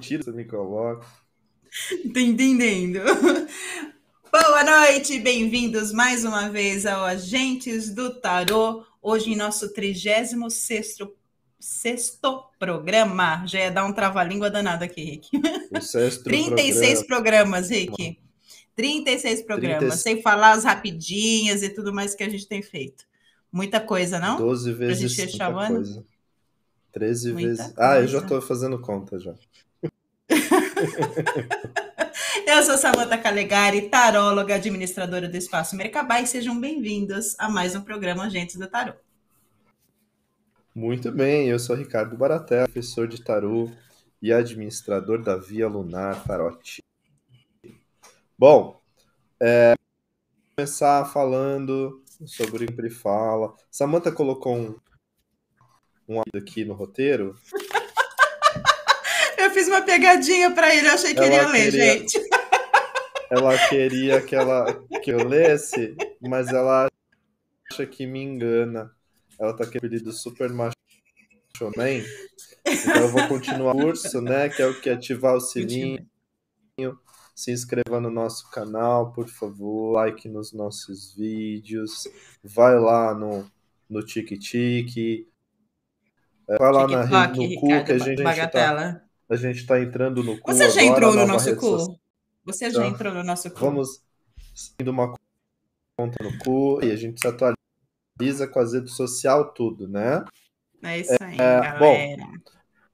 mentira você me coloca. Tá entendendo? Boa noite, bem-vindos mais uma vez ao Agentes do Tarô. Hoje em nosso 36 sexto programa. Já ia dar um trava-língua danado aqui, Rick. O sexto 36 programa. programas, Rick. 36 programas, 30 sem falar as rapidinhas e tudo mais que a gente tem feito. Muita coisa, não? 12 vezes muita o ano? coisa. 13 Muita vezes. Ah, eu já coisa. tô fazendo conta já. Eu sou Samanta Calegari, taróloga, administradora do Espaço Mercabá, e sejam bem-vindos a mais um programa Agentes do Tarô. Muito bem, eu sou Ricardo Baratel, professor de tarô e administrador da Via Lunar Tarot. Bom, é, vou começar falando sobre o que fala. Samantha colocou um, um aqui no roteiro. Eu fiz uma pegadinha para ele, eu achei que ele ia Ela ler, queria- gente. Ela queria que, ela, que eu lesse, mas ela acha que me engana. Ela tá apelido super macho man. Então eu vou continuar o curso, né? Que é o que ativar o sininho. Se inscreva no nosso canal, por favor. Like nos nossos vídeos. Vai lá no, no Tiki É, Vai lá na, TikTok, no cu que a gente, tá, Bagatela. A gente tá entrando no cu. Você já agora, entrou no nosso social. cu? Você já entrou no nosso cu? Vamos indo uma conta no cu e a gente se atualiza com as redes sociais, tudo, né? É isso aí, É, bom, galera.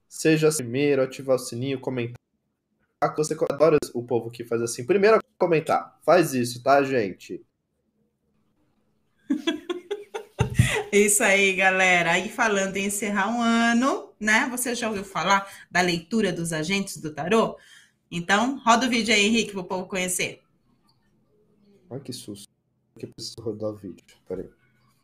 Seja o primeiro, ativar o sininho, comentar. Ah, Você adora o povo que faz assim. Primeiro, comentar. Faz isso, tá, gente? É Isso aí, galera. E falando em encerrar um ano, né? Você já ouviu falar da leitura dos agentes do tarô? Então, roda o vídeo aí, Henrique, para o povo conhecer. Ai, que susto. Que preciso rodar o vídeo. Peraí.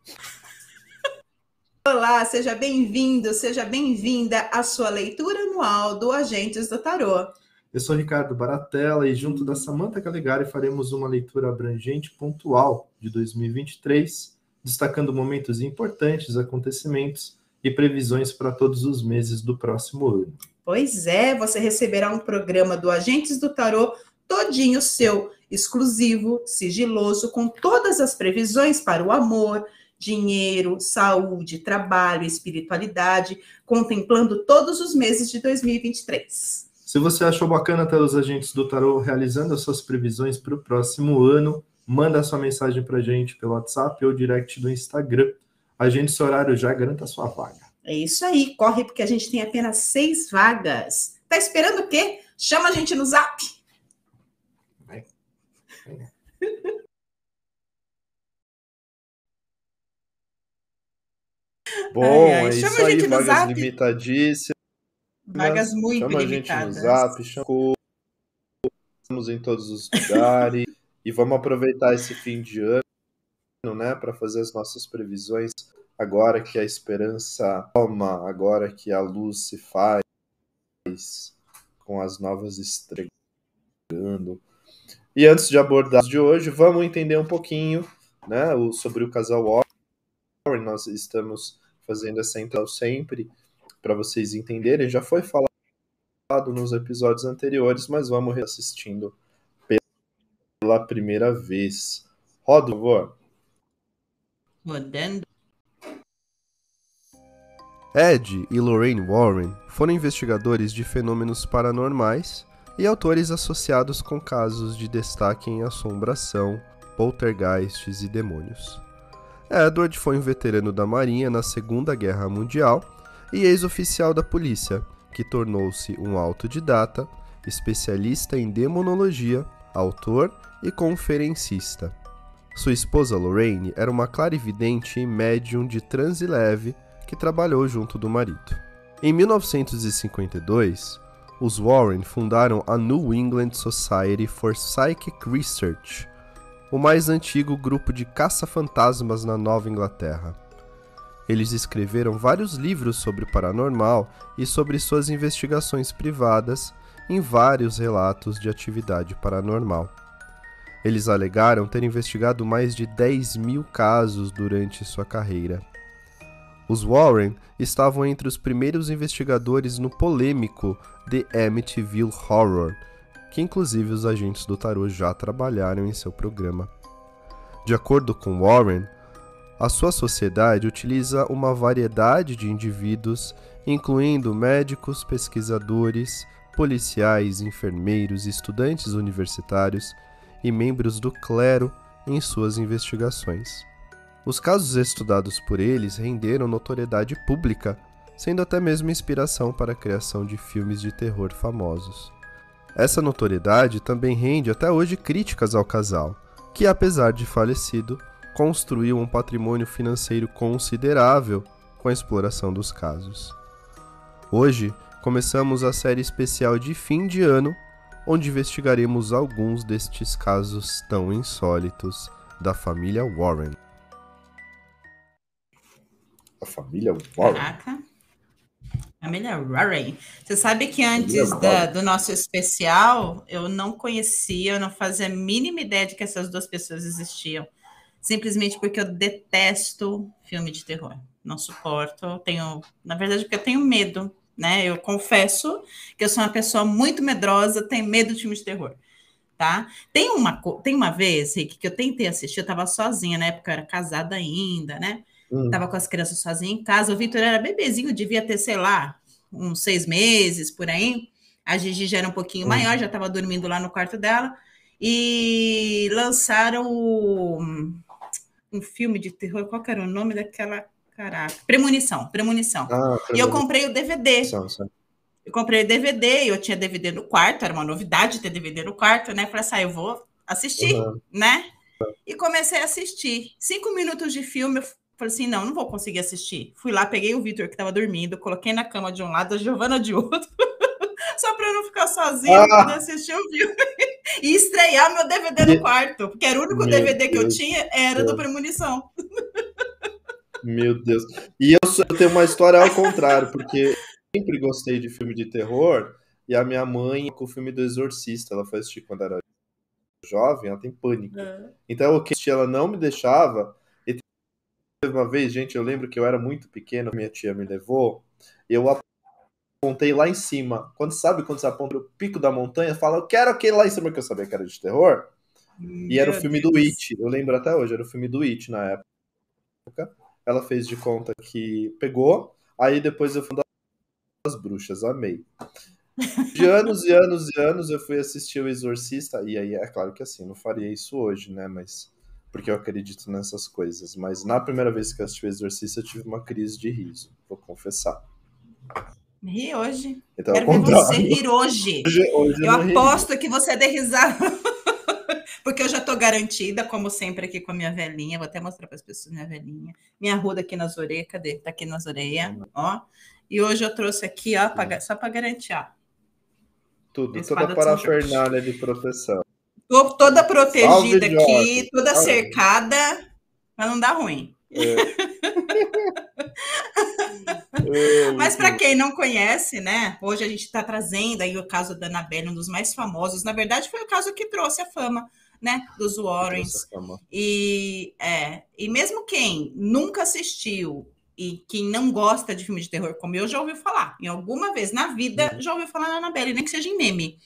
Olá, seja bem-vindo, seja bem-vinda à sua leitura anual do Agentes do Tarô. Eu sou Ricardo Baratella e junto da Samantha Calegari faremos uma leitura abrangente pontual de 2023, destacando momentos importantes, acontecimentos e previsões para todos os meses do próximo ano. Pois é, você receberá um programa do Agentes do Tarô todinho seu, exclusivo, sigiloso, com todas as previsões para o amor, dinheiro, saúde, trabalho, espiritualidade, contemplando todos os meses de 2023. Se você achou bacana ter os agentes do Tarô realizando as suas previsões para o próximo ano, manda sua mensagem para a gente pelo WhatsApp ou direct do Instagram. Agende seu horário já, garanta a sua vaga. É isso aí, corre porque a gente tem apenas seis vagas. Tá esperando o quê? Chama a gente no zap. Bom, Ai, ai, é chama isso a aí, gente vagas zap. limitadíssimas. Vagas muito Chama a gente limitadas. no zap, chama estamos em todos os lugares e vamos aproveitar esse fim de ano, né, para fazer as nossas previsões agora que a esperança toma, agora que a luz se faz com as novas estrelas. E antes de abordar de hoje, vamos entender um pouquinho, né, sobre o casal Warren. Nós estamos fazendo essa intro sempre para vocês entenderem. Já foi falado nos episódios anteriores, mas vamos reassistindo pela primeira vez. Roda, por favor. Rodando. Ed e Lorraine Warren foram investigadores de fenômenos paranormais e autores associados com casos de destaque em assombração, poltergeists e demônios. Edward foi um veterano da Marinha na Segunda Guerra Mundial e ex-oficial da polícia, que tornou-se um autodidata, especialista em demonologia, autor e conferencista. Sua esposa Lorraine era uma clarividente e médium de transe leve que trabalhou junto do marido. Em 1952, os Warren fundaram a New England Society for Psychic Research, o mais antigo grupo de caça-fantasmas na Nova Inglaterra. Eles escreveram vários livros sobre o paranormal e sobre suas investigações privadas em vários relatos de atividade paranormal. Eles alegaram ter investigado mais de 10 mil casos durante sua carreira. Os Warren estavam entre os primeiros investigadores no polêmico The Amityville Horror, que inclusive os agentes do tarô já trabalharam em seu programa. De acordo com Warren, a sua sociedade utiliza uma variedade de indivíduos, incluindo médicos, pesquisadores, policiais, enfermeiros, estudantes universitários e membros do clero em suas investigações. Os casos estudados por eles renderam notoriedade pública, sendo até mesmo inspiração para a criação de filmes de terror famosos. Essa notoriedade também rende até hoje críticas ao casal, que apesar de falecido, construiu um patrimônio financeiro considerável com a exploração dos casos. Hoje, começamos a série especial de fim de ano, onde investigaremos alguns destes casos tão insólitos da família Warren. A família Warren? Caraca. Família Warren. Você sabe que antes da, do nosso especial, eu não conhecia, eu não fazia a mínima ideia de que essas duas pessoas existiam simplesmente porque eu detesto filme de terror. Não suporto, tenho, na verdade, porque eu tenho medo, né? Eu confesso que eu sou uma pessoa muito medrosa, tenho medo de filme de terror. Tá? Tem uma, tem uma vez, Rick, que eu tentei assistir, eu estava sozinha, na época eu era casada ainda, né? Hum. Tava com as crianças sozinha em casa. O Vitor era bebezinho, devia ter, sei lá, uns seis meses por aí. A Gigi já era um pouquinho hum. maior, já estava dormindo lá no quarto dela. E lançaram um filme de terror, qual era o nome daquela. Caraca, Premonição, Premonição. Ah, e eu comprei o DVD. Sim, sim. Eu comprei o DVD, eu tinha DVD no quarto, era uma novidade ter DVD no quarto, né? Falei assim, ah, eu vou assistir, uhum. né? E comecei a assistir. Cinco minutos de filme, eu falei assim, não, não vou conseguir assistir. Fui lá, peguei o Vitor, que estava dormindo, coloquei na cama de um lado, a Giovana de outro, só para eu não ficar sozinha, ah. assistir o filme e estrear meu DVD no quarto, porque era o único meu DVD que eu tinha, era do Premonição. Meu Deus. E eu, eu tenho uma história ao contrário, porque eu sempre gostei de filme de terror, e a minha mãe, com o filme do Exorcista, ela foi assistir quando era jovem, ela tem pânico. É. Então, o que ela não me deixava. E teve uma vez, gente, eu lembro que eu era muito pequeno, minha tia me levou, eu apontei lá em cima. Quando sabe quando você aponta o pico da montanha, fala, eu quero aquele lá em cima que eu sabia que era de terror. Meu e era o filme Deus. do It. Eu lembro até hoje, era o filme do It na época. Ela fez de conta que pegou, aí depois eu fui das bruxas, amei. De anos e anos e anos eu fui assistir o Exorcista, e aí é claro que assim, não faria isso hoje, né? Mas porque eu acredito nessas coisas. Mas na primeira vez que eu assisti o Exorcista, eu tive uma crise de riso, vou confessar. Ri hoje. Então, Quero ver você rir hoje. hoje, hoje eu, eu aposto ri. que você é de risada. Porque eu já estou garantida, como sempre, aqui com a minha velhinha. Vou até mostrar para as pessoas minha velhinha. Minha ruda aqui nas orelhas. Cadê? Tá aqui nas orelhas. Ó. E hoje eu trouxe aqui, ó, pra, só para garantir, ó. Tudo, toda parafernália de proteção. Tô toda protegida Salve, aqui, toda Salve. cercada, para não dar ruim. É. Mas para quem não conhece, né? Hoje a gente está trazendo aí o caso da Annabelle, um dos mais famosos. Na verdade, foi o caso que trouxe a fama, né? Dos Warrens. E, é, e mesmo quem nunca assistiu e quem não gosta de filme de terror como eu já ouviu falar. Em alguma vez na vida uhum. já ouviu falar na Annabelle, nem que seja em meme.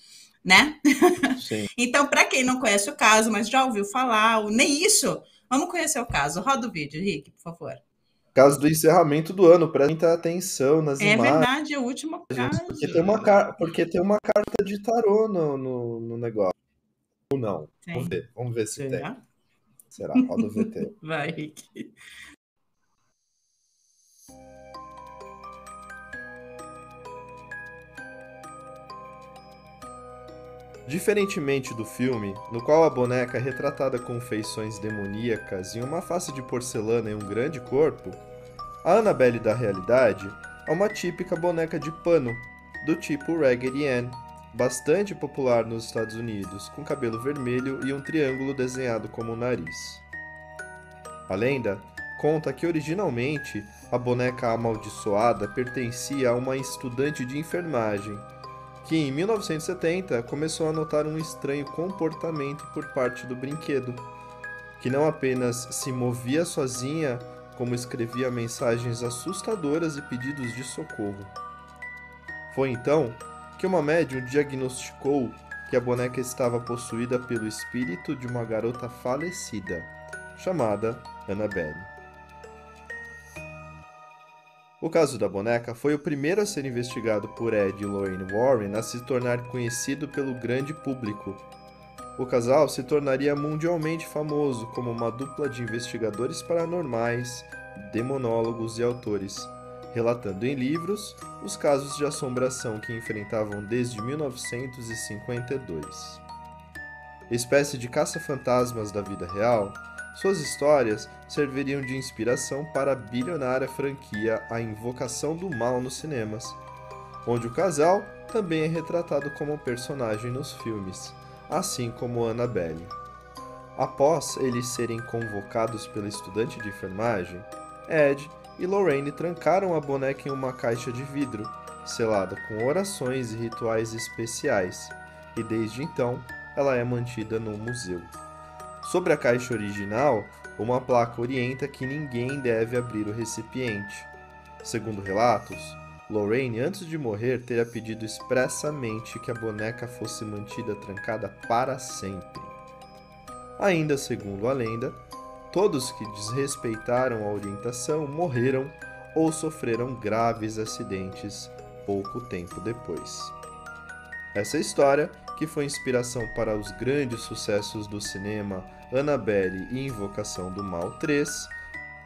Né? então, para quem não conhece o caso, mas já ouviu falar, ou nem isso, vamos conhecer o caso. Roda o vídeo, Rick, por favor caso do encerramento do ano, presta muita atenção nas é imagens. É verdade, é o último caso. Porque tem uma, porque tem uma carta de tarô no, no, no negócio. Ou não? Vamos ver, vamos ver se Será? tem. Será? Roda o VT. Vai, Rick. Diferentemente do filme, no qual a boneca é retratada com feições demoníacas e uma face de porcelana e um grande corpo, a Annabelle da realidade é uma típica boneca de pano, do tipo Raggedy Ann, bastante popular nos Estados Unidos, com cabelo vermelho e um triângulo desenhado como um nariz. A lenda conta que originalmente a boneca amaldiçoada pertencia a uma estudante de enfermagem que em 1970 começou a notar um estranho comportamento por parte do brinquedo, que não apenas se movia sozinha, como escrevia mensagens assustadoras e pedidos de socorro. Foi então que uma médium diagnosticou que a boneca estava possuída pelo espírito de uma garota falecida, chamada Annabelle. O caso da boneca foi o primeiro a ser investigado por Ed e Lorraine Warren a se tornar conhecido pelo grande público. O casal se tornaria mundialmente famoso como uma dupla de investigadores paranormais, demonólogos e autores, relatando em livros os casos de assombração que enfrentavam desde 1952. Espécie de caça-fantasmas da vida real, suas histórias serviriam de inspiração para a bilionária franquia A Invocação do Mal nos cinemas, onde o casal também é retratado como personagem nos filmes, assim como Annabelle. Após eles serem convocados pela estudante de enfermagem, Ed e Lorraine trancaram a boneca em uma caixa de vidro, selada com orações e rituais especiais, e desde então ela é mantida no museu. Sobre a caixa original, uma placa orienta que ninguém deve abrir o recipiente. Segundo relatos, Lorraine, antes de morrer, teria pedido expressamente que a boneca fosse mantida trancada para sempre. Ainda segundo a lenda, todos que desrespeitaram a orientação morreram ou sofreram graves acidentes pouco tempo depois. Essa história, que foi inspiração para os grandes sucessos do cinema Annabelle e Invocação do Mal 3,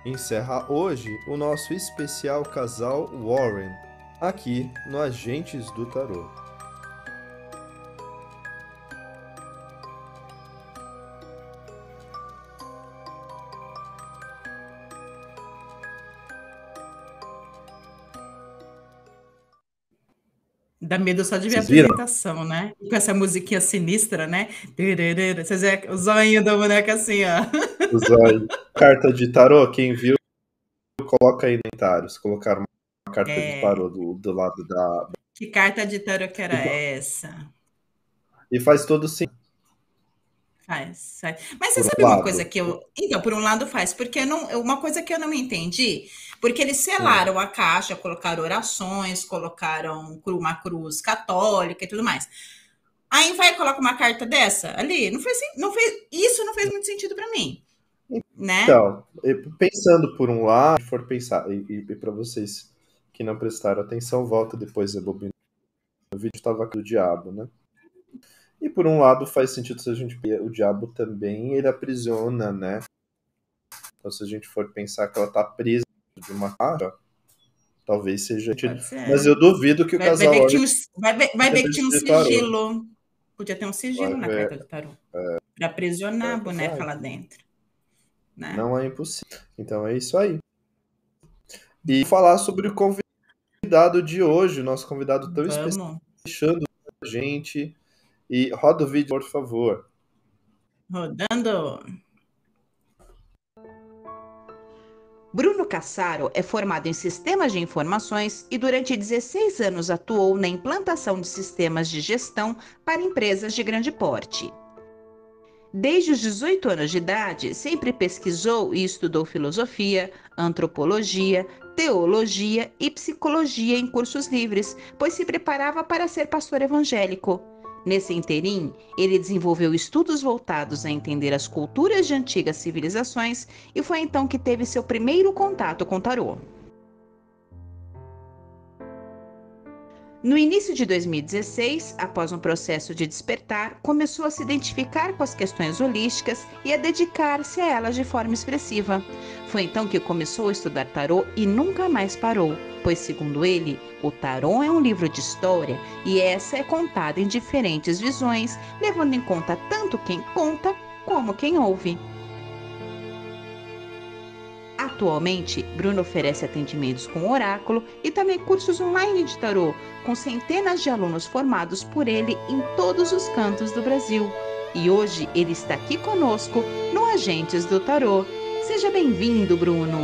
encerra hoje o nosso especial casal Warren, aqui no Agentes do Tarot. Dá medo só de ver a Vocês viram? apresentação, né? Com essa musiquinha sinistra, né? Vocês veem o zoinho da boneca assim, ó. Olhos. Carta de tarô, quem viu, coloca aí no comentários. Colocaram uma carta É. de tarô do, do lado da. Que carta de tarô que era essa? E faz todo sentido. Faz, faz. Mas você Por um sabe uma lado. coisa que eu. Então, por um lado faz, porque não, uma coisa que eu não entendi, porque eles selaram a caixa, colocaram orações, colocaram uma cruz católica e tudo mais. Aí vai e coloca uma carta dessa ali. Não fez, não fez, isso não fez muito sentido para mim. Né? Então, e pensando por um lado, se for pensar, e, e para vocês que não prestaram atenção, volta depois a bobina. O vídeo estava aqui do diabo, né? E por um lado faz sentido se a gente o diabo também, ele aprisiona, né? Então se a gente for pensar que ela tá presa de uma caixa, talvez seja. Mas eu duvido que o Vai, vai casal ver que olhe um- vai ver- vai ver que tinha um sigilo. Podia ter um sigilo Vai na ver. carta de tarô. Para aprisionar É, a boneca lá dentro. Né? Não é impossível. Então é isso aí. E falar sobre o convidado de hoje, o nosso convidado tão especial, deixando a gente. E roda o vídeo, por favor. Rodando. Bruno Cassaro é formado em Sistemas de Informações e durante 16 anos atuou na implantação de sistemas de gestão para empresas de grande porte. Desde os 18 anos de idade, sempre pesquisou e estudou filosofia, antropologia, teologia e psicologia em cursos livres, pois se preparava para ser pastor evangélico. Nesse interim, ele desenvolveu estudos voltados a entender as culturas de antigas civilizações e foi então que teve seu primeiro contato com tarô. No início de 2016, após um processo de despertar, começou a se identificar com as questões holísticas e a dedicar-se a elas de forma expressiva. Foi então que começou a estudar tarô e nunca mais parou, pois, segundo ele, o tarô é um livro de história e essa é contada em diferentes visões, levando em conta tanto quem conta como quem ouve. Atualmente, Bruno oferece atendimentos com oráculo e também cursos online de tarô, com centenas de alunos formados por ele em todos os cantos do Brasil. E hoje ele está aqui conosco no Agentes do Tarô. Seja bem-vindo, Bruno!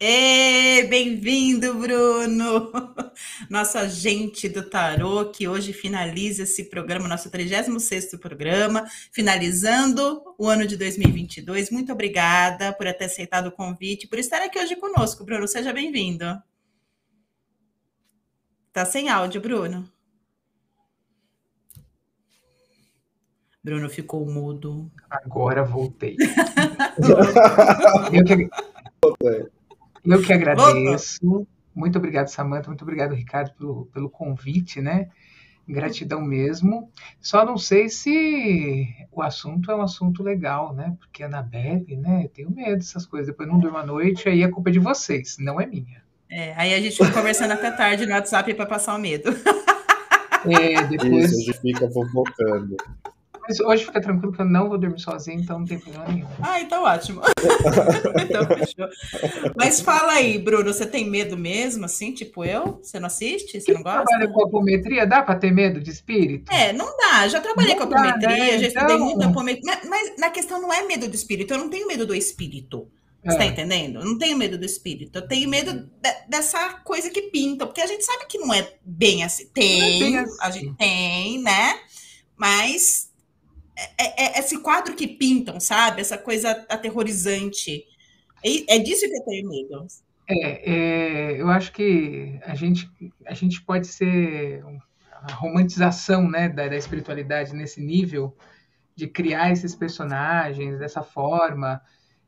Ê, bem-vindo, Bruno, nosso agente do tarô, que hoje finaliza esse programa, nosso 36º programa, finalizando o ano de 2022. Muito obrigada por ter aceitado o convite, por estar aqui hoje conosco, Bruno. Seja bem-vindo. Tá sem áudio, Bruno. Bruno ficou mudo. Agora voltei. eu, que, eu que agradeço. Muito obrigado, Samanta. Muito obrigado, Ricardo, pelo, pelo convite, né? Gratidão mesmo. Só não sei se o assunto é um assunto legal, né? Porque a Anabelle, né? Eu tenho medo dessas coisas. Depois não durmo à noite, aí a culpa é de vocês, não é minha. É, aí a gente fica conversando até tarde no WhatsApp para passar o medo. É, depois. Isso, a gente fica fofocando. Mas hoje fica tranquilo que eu não vou dormir sozinho, então não tem problema nenhum. Ah, então ótimo. então, fechou. Mas fala aí, Bruno, você tem medo mesmo, assim, tipo eu? Você não assiste? Você não gosta? Trabalha com apometria, dá para ter medo de espírito? É, não dá. Já trabalhei não com apometria, né? já estudei então... muito apometria. Mas, mas na questão não é medo do espírito, eu não tenho medo do espírito. Você tá é. tá entendendo? Eu não tenho medo do espírito, eu tenho medo de, dessa coisa que pinta, porque a gente sabe que não é bem assim. Tem, é bem assim. a gente tem, né? Mas é, é, é, esse quadro que pintam, sabe? Essa coisa aterrorizante. É, é disso que eu tenho medo. É, é, eu acho que a gente, a gente pode ser a romantização né, da, da espiritualidade nesse nível de criar esses personagens dessa forma,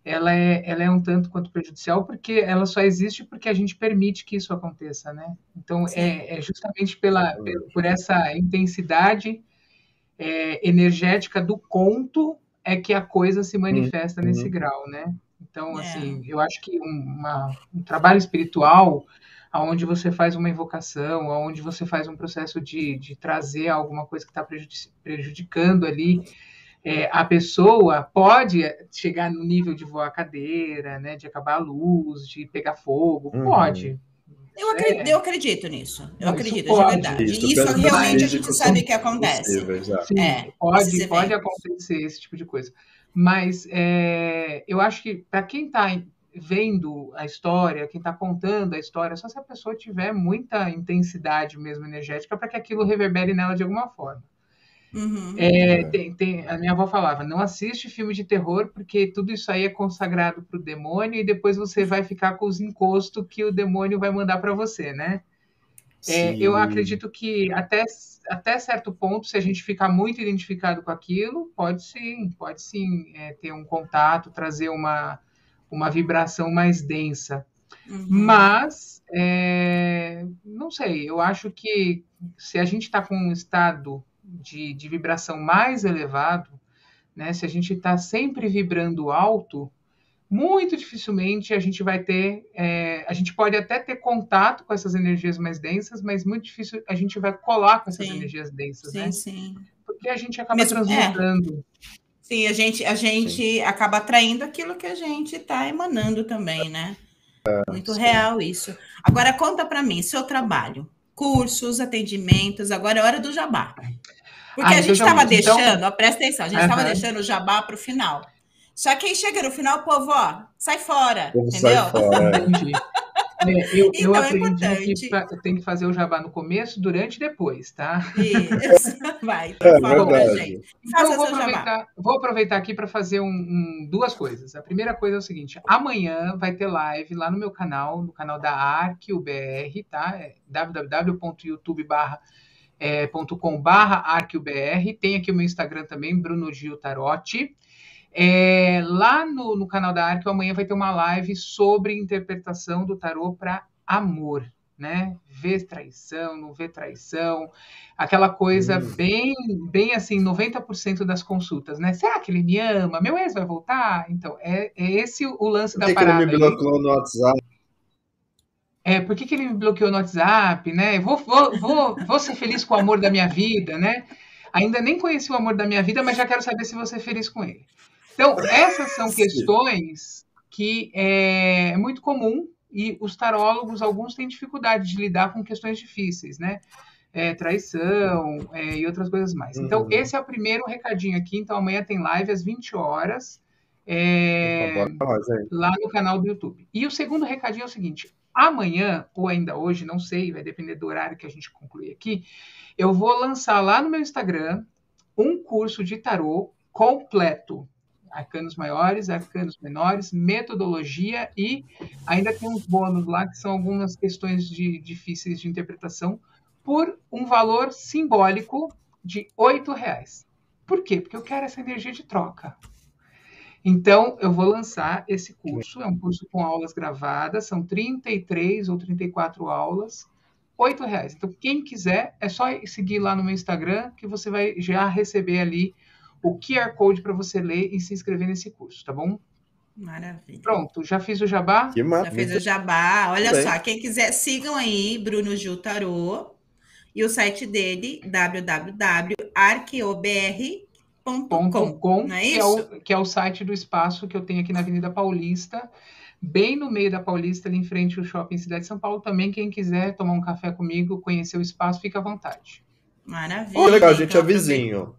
ela é, ela é um tanto quanto prejudicial porque ela só existe porque a gente permite que isso aconteça, né? Então é, é, justamente pela, por essa intensidade é, energética do conto é que a coisa se manifesta uhum. nesse grau, né? Então, é. assim, eu acho que uma, um trabalho espiritual, aonde você faz uma invocação, aonde você faz um processo de, de trazer alguma coisa que está prejudicando ali é, a pessoa, pode chegar no nível de voar a cadeira, né, de acabar a luz, de pegar fogo, uhum. pode. Eu acredito, é. eu acredito nisso. Eu acredito, de verdade. Isso, isso realmente a gente sabe que acontece. Sim, é, pode, pode acontecer esse tipo de coisa. Mas é, eu acho que para quem está vendo a história, quem está contando a história, só se a pessoa tiver muita intensidade mesmo energética para que aquilo reverbere nela de alguma forma. Uhum. É, tem, tem, a minha avó falava: não assiste filme de terror, porque tudo isso aí é consagrado para o demônio, e depois você vai ficar com os encostos que o demônio vai mandar para você, né? É, eu acredito que até, até certo ponto, se a gente ficar muito identificado com aquilo, pode sim, pode sim é, ter um contato, trazer uma, uma vibração mais densa. Uhum. Mas, é, não sei, eu acho que se a gente está com um estado de, de vibração mais elevado, né, se a gente está sempre vibrando alto, muito dificilmente a gente vai ter, é, a gente pode até ter contato com essas energias mais densas, mas muito difícil a gente vai colar com essas sim. energias densas, sim, né? Sim, Porque a gente acaba Mesmo, transmutando. É. Sim, a gente, a gente acaba atraindo aquilo que a gente está emanando também, né? É, muito real isso. Agora conta para mim, seu trabalho, cursos, atendimentos, agora é hora do jabá. Porque ah, a gente estava então, deixando, então... ó, presta atenção, a gente estava uhum. deixando o jabá para o final. Só que aí chega no final, povo, ó, sai fora, povo entendeu? Sai fora, é. É, eu, então, eu aprendi é que pra, tem que fazer o jabá no começo, durante e depois, tá? Isso, vai. Então, é, favor, gente. Então, vou aproveitar, vou aproveitar aqui para fazer um, um, duas coisas. A primeira coisa é o seguinte: amanhã vai ter live lá no meu canal, no canal da ArcUBR, tá? É www.youtube.com é, .com.br Tem aqui o meu Instagram também, Bruno Gil Tarotti. É, lá no, no, canal da Arquio, amanhã vai ter uma live sobre interpretação do tarô para amor, né? Ver traição, não ver traição, aquela coisa hum. bem, bem assim, 90% das consultas, né? Será que ele me ama? Meu ex vai voltar? Então, é, é esse o lance da parada. Que ele me bloqueou no WhatsApp. É, por que, que ele me bloqueou no WhatsApp, né? Vou, vou, vou, vou ser feliz com o amor da minha vida, né? Ainda nem conheci o amor da minha vida, mas já quero saber se você é feliz com ele. Então, essas são questões que é, é muito comum e os tarólogos, alguns têm dificuldade de lidar com questões difíceis, né? É, traição é, e outras coisas mais. Então, uhum. esse é o primeiro recadinho aqui. Então, amanhã tem live às 20 horas é, lá no canal do YouTube. E o segundo recadinho é o seguinte: amanhã, ou ainda hoje, não sei, vai depender do horário que a gente concluir aqui, eu vou lançar lá no meu Instagram um curso de tarô completo. Arcanos maiores, arcanos menores, metodologia e ainda tem uns bônus lá que são algumas questões de, difíceis de interpretação por um valor simbólico de R$ reais. Por quê? Porque eu quero essa energia de troca. Então, eu vou lançar esse curso. É um curso com aulas gravadas, são 33 ou 34 aulas, R$ reais. Então, quem quiser, é só seguir lá no meu Instagram que você vai já receber ali o QR Code para você ler e se inscrever nesse curso, tá bom? Maravilha. Pronto, já fiz o jabá? Já fez o jabá. Olha Bem. só, quem quiser, sigam aí Bruno Gil Tarô e o site dele, www.arqueobr.com. Não é? Que é, o, que é o site do espaço que eu tenho aqui na Avenida Paulista bem no meio da Paulista, ali em frente ao Shopping Cidade de São Paulo. Também, quem quiser tomar um café comigo, conhecer o espaço, fica à vontade. Maravilha. Oh, legal, a gente é vizinho.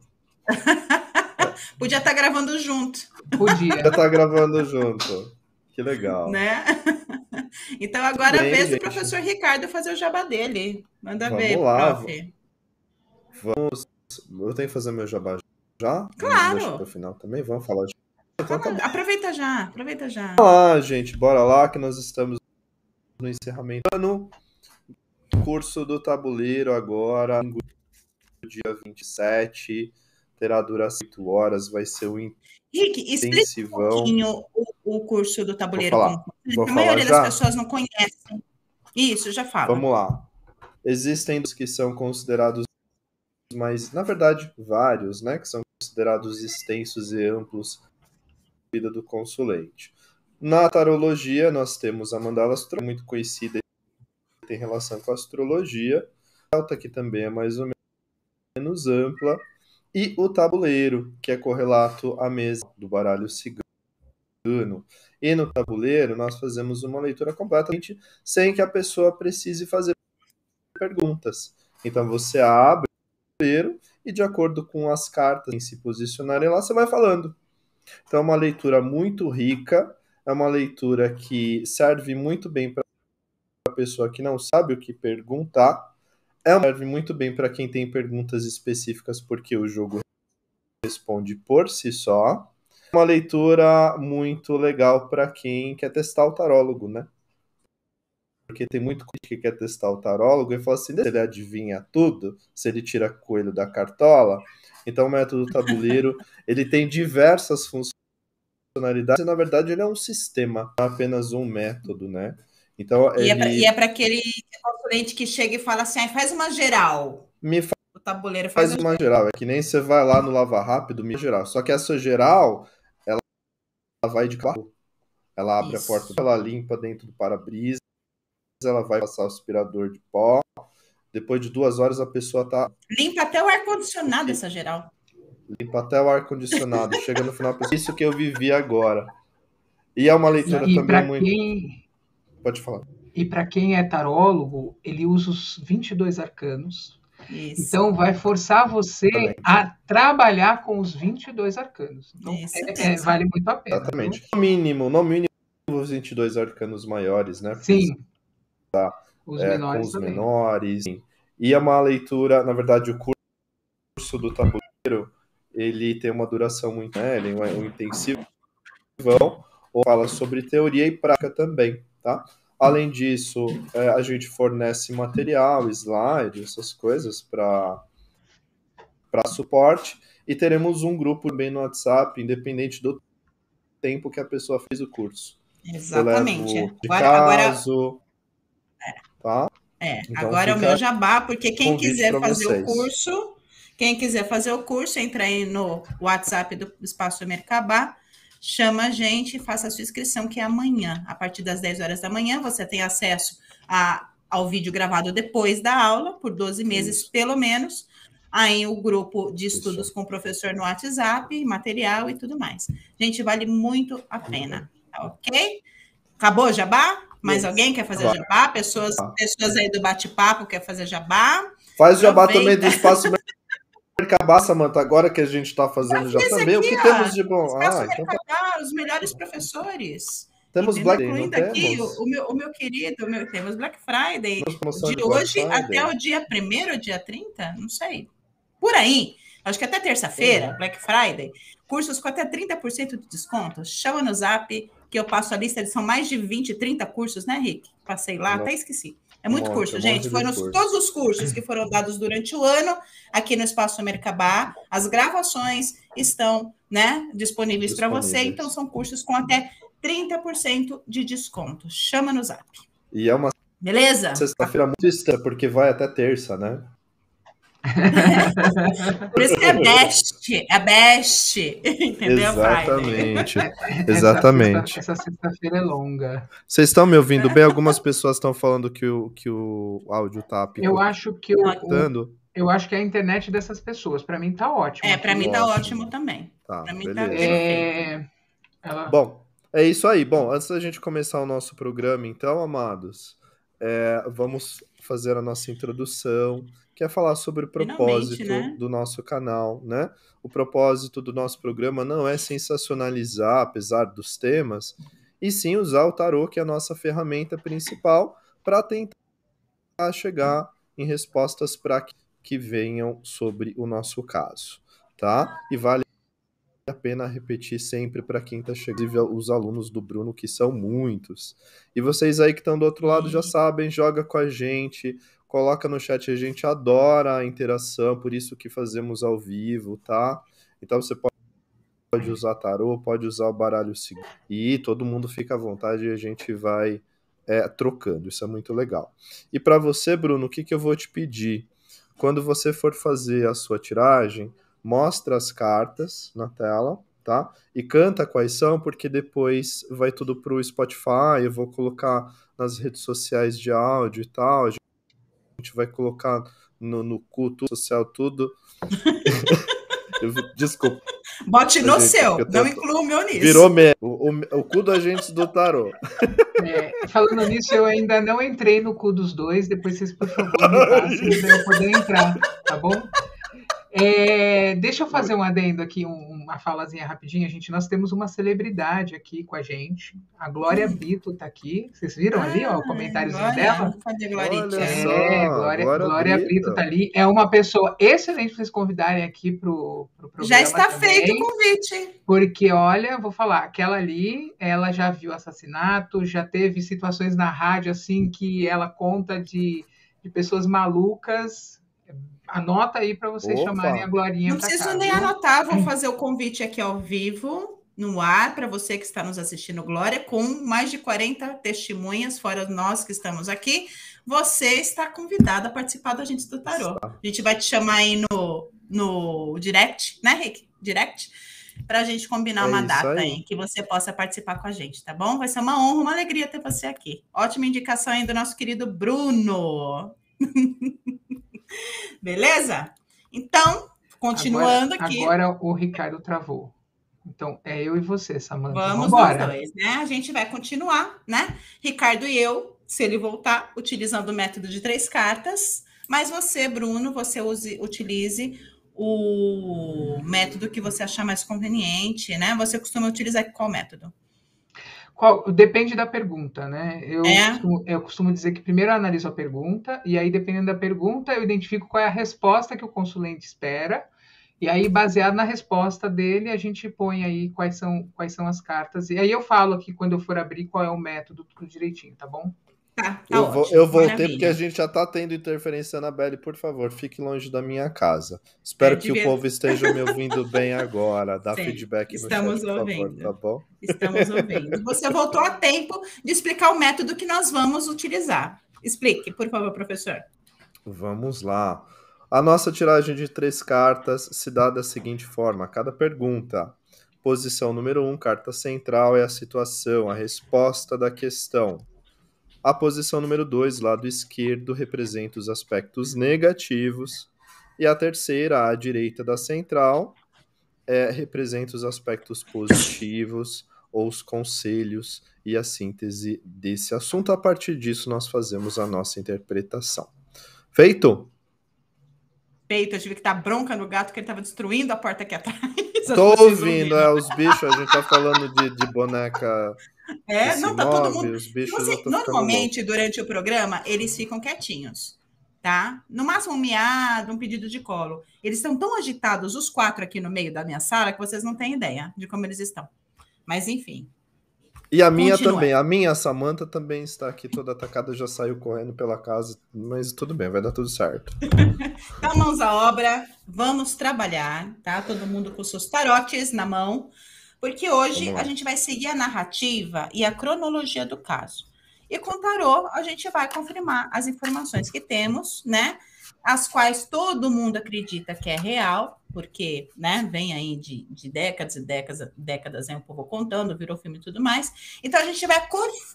Podia estar tá gravando junto. Podia. Podia estar tá gravando junto. Que legal. Né? Então agora Bem, a vez do professor Ricardo fazer o jabá dele. Manda Vamos ver, lá. prof. Vamos. Eu tenho que fazer meu jabá já? Claro. Para o final também. Vamos falar de. Então, tá aproveita já, aproveita já. Bora lá, gente, bora lá que nós estamos no encerramento do ano. Curso do tabuleiro agora, dia 27 terá duração 8 horas, vai ser um Rick, explica um pouquinho o, o curso do tabuleiro. Vou falar, vou a maioria das pessoas não conhecem. Isso, já fala. Vamos lá. Existem dos que são considerados mas na verdade vários, né, que são considerados extensos e amplos vida do consulente. Na tarologia nós temos a mandala astral, muito conhecida tem relação com a astrologia. Alta que também é mais ou menos ampla e o tabuleiro, que é correlato à mesa do baralho cigano. E no tabuleiro nós fazemos uma leitura completamente sem que a pessoa precise fazer perguntas. Então você abre o tabuleiro e de acordo com as cartas em se posicionarem lá, você vai falando. Então é uma leitura muito rica, é uma leitura que serve muito bem para a pessoa que não sabe o que perguntar é serve muito bem para quem tem perguntas específicas, porque o jogo responde por si só. Uma leitura muito legal para quem quer testar o tarólogo, né? Porque tem muito que quer testar o tarólogo e fala assim: se ele adivinha tudo, se ele tira coelho da cartola. Então, o método tabuleiro ele tem diversas funcionalidades e, na verdade, ele é um sistema, não apenas um método, né? Então, e ele... é para aquele consulente que chega e fala assim, ah, faz uma geral. Me fa... O tabuleiro faz, faz uma geral. É que nem você vai lá no Lava Rápido, me geral. Só que essa geral, ela vai de carro. Ela abre Isso. a porta, ela limpa dentro do para-brisa, ela vai passar o aspirador de pó. Depois de duas horas a pessoa tá. Limpa até o ar-condicionado essa geral. Limpa até o ar-condicionado. Chega no final, isso que eu vivi agora. E é uma leitura e também muito. Quem Pode falar. E para quem é tarólogo, ele usa os 22 arcanos. Isso. Então, vai forçar você a trabalhar com os 22 arcanos. Então, é, é, vale muito a pena. Exatamente. No mínimo, no mínimo, os 22 arcanos maiores, né? Sim. Tá, os é, menores. Com os também. menores. E é uma leitura, na verdade, o curso do tabuleiro, ele tem uma duração muito, né? Ele é um intensivo, ou fala sobre teoria e prática também tá? Além disso, é, a gente fornece material, slide, essas coisas para suporte e teremos um grupo também no WhatsApp, independente do tempo que a pessoa fez o curso. Exatamente. de agora, caso. Tá? É, então, agora é o meu jabá, porque quem quiser fazer vocês. o curso, quem quiser fazer o curso, entra aí no WhatsApp do Espaço Mercabá, chama a gente e faça a sua inscrição, que é amanhã. A partir das 10 horas da manhã, você tem acesso a, ao vídeo gravado depois da aula, por 12 meses Isso. pelo menos. Aí o grupo de estudos Isso. com o professor no WhatsApp, material e tudo mais. Gente, vale muito a pena, tá ok? Acabou jabá? Mais alguém quer fazer jabá? Pessoas, pessoas aí do bate-papo quer fazer jabá? Faz jabá também do espaço acabar, Samanta, agora que a gente está fazendo já também, o que ó, temos de bom? Ah, então tá... os melhores professores. Temos Entendeu? Black Incluindo não aqui o, o meu, o meu querido, o meu, temos Black Friday de de hoje Friday. até o dia 1 dia 30, não sei. Por aí. Acho que até terça-feira, Black Friday, cursos com até 30% de desconto. Chama no zap que eu passo a lista, são mais de 20, 30 cursos, né, Rick? Passei lá, Não. até esqueci. É muito monte, curso, gente. Foram curso. todos os cursos que foram dados durante o ano aqui no Espaço Mercabá. As gravações estão né, disponíveis para você. Então, são cursos com até 30% de desconto. Chama no zap. E é uma Beleza? sexta-feira muito estranha, porque vai até terça, né? Por isso que é best, é best, entendeu? Friday? Exatamente. Essa Exatamente. sexta- Essa sexta-feira é longa. Vocês estão me ouvindo bem? Algumas pessoas estão falando que o, que o áudio tá Eu acho que o, o- picotando. eu acho que é a internet dessas pessoas. Para mim tá ótimo. É, para mim tá Ótimo. ótimo também. Tá, pra mim tá. É, ela- Bom, é isso aí. Bom, antes da gente começar o nosso programa, então, amados, é, vamos fazer a nossa introdução, que é falar sobre o propósito né? do nosso canal, né? O propósito do nosso programa não é sensacionalizar, apesar dos temas, e sim usar o tarô, que é a nossa ferramenta principal, para tentar chegar em respostas para que, que venham sobre o nosso caso, tá? E vale a pena repetir sempre para quem está chegando, os alunos do Bruno, que são muitos. E vocês aí que estão do outro lado já sabem, joga com a gente, coloca no chat, a gente adora a interação, por isso que fazemos ao vivo, tá? Então você pode usar tarô, pode usar o baralho seguro. E todo mundo fica à vontade e a gente vai é, trocando. Isso é muito legal. E para você, Bruno, o que, que eu vou te pedir? Quando você for fazer a sua tiragem, mostra as cartas na tela, tá? E canta quais são, porque depois vai tudo pro Spotify, eu vou colocar nas redes sociais de áudio e tal, a gente vai colocar no, no culto social tudo. Desculpa, Bote no Gente, seu, eu não tento- inclua o meu nisso. virou me... o, o, o cu do agente do tarô. é, falando nisso, eu ainda não entrei no cu dos dois. Depois vocês, por favor, me passem para eu poder entrar, tá bom? É, deixa eu fazer um adendo aqui, um- uma falazinha rapidinha, gente. Nós temos uma celebridade aqui com a gente. A Glória Brito tá aqui. Vocês viram ali, ó, o comentáriozinho Glória, dela? Olha É, só, Glória, Glória Glória Brito. Brito tá ali. É uma pessoa excelente para vocês convidarem aqui pro, pro programa. Já está também, feito o convite. Porque, olha, vou falar, aquela ali, ela já viu assassinato, já teve situações na rádio, assim, que ela conta de, de pessoas malucas. Anota aí para vocês Opa. chamarem a Glorinha Não preciso nem anotar, vou fazer o convite aqui ao vivo, no ar, para você que está nos assistindo, Glória, com mais de 40 testemunhas, fora nós que estamos aqui. Você está convidado a participar do Agentes do Tarô. A gente vai te chamar aí no, no direct, né, Rick? Direct? Para a gente combinar É uma data aí. aí que você possa participar com a gente, tá bom? Vai ser uma honra, uma alegria ter você aqui. Ótima indicação aí do nosso querido Bruno. Beleza? Então, continuando agora, aqui. Agora o Ricardo travou. Então, é eu e você, Samanta. Vamos Vambora. dois, né? A gente vai continuar, né? Ricardo e eu, se ele voltar, utilizando o método de três cartas. Mas você, Bruno, você use, utilize o método que você achar mais conveniente, né? Você costuma utilizar qual método? Qual- depende da pergunta, né? Eu, É? costumo, eu costumo dizer que primeiro eu analiso a pergunta, e aí, dependendo da pergunta, eu identifico qual é a resposta que o consulente espera, e aí, baseado na resposta dele, a gente põe aí quais são, quais são as cartas. E aí eu falo aqui, quando eu for abrir, qual é o método, tudo direitinho, tá bom? Tá, tá Eu, vou, eu voltei maravilha. porque a gente já tá tendo interferência, Anabelle. Por favor, fique longe da minha casa. Espero É, que devia- o povo esteja me ouvindo bem agora. Dá Sim, feedback no estamos chat, por ouvindo. favor, tá bom? Estamos ouvindo. Você voltou a tempo de explicar o método que nós vamos utilizar. Explique, por favor, professor. Vamos lá. A nossa tiragem de três cartas se dá da seguinte forma: cada pergunta. Posição número um, carta central, é a situação, a resposta da questão. A posição número dois, lado esquerdo, representa os aspectos negativos. E a terceira, à direita da central, é, representa os aspectos positivos ou os conselhos e a síntese desse assunto. A partir disso, nós fazemos a nossa interpretação. Feito? Peito, eu tive que dar bronca no gato que ele estava destruindo a porta aqui atrás. Tô Vocês ouvindo, é, os bichos, a gente tá falando de, de boneca É, não, tá todo mundo. Bichos assim, normalmente, durante o programa, eles ficam quietinhos, tá? No máximo um miado, um pedido de colo. Eles estão tão agitados, os quatro aqui no meio da minha sala, que vocês não têm ideia de como eles estão. Mas, enfim. E a minha Continua. também. A minha, a Samanta, também está aqui toda atacada, já saiu correndo pela casa, mas tudo bem, vai dar tudo certo. então, mãos à obra, vamos trabalhar, tá? Todo mundo com seus tarotes na mão, porque hoje a gente vai seguir a narrativa e a cronologia do caso. E com o tarô, a gente vai confirmar as informações que temos, né? as quais todo mundo acredita que é real, porque né, vem aí de, de décadas e décadas, décadas é um povo contando, virou filme e tudo mais. Então a gente vai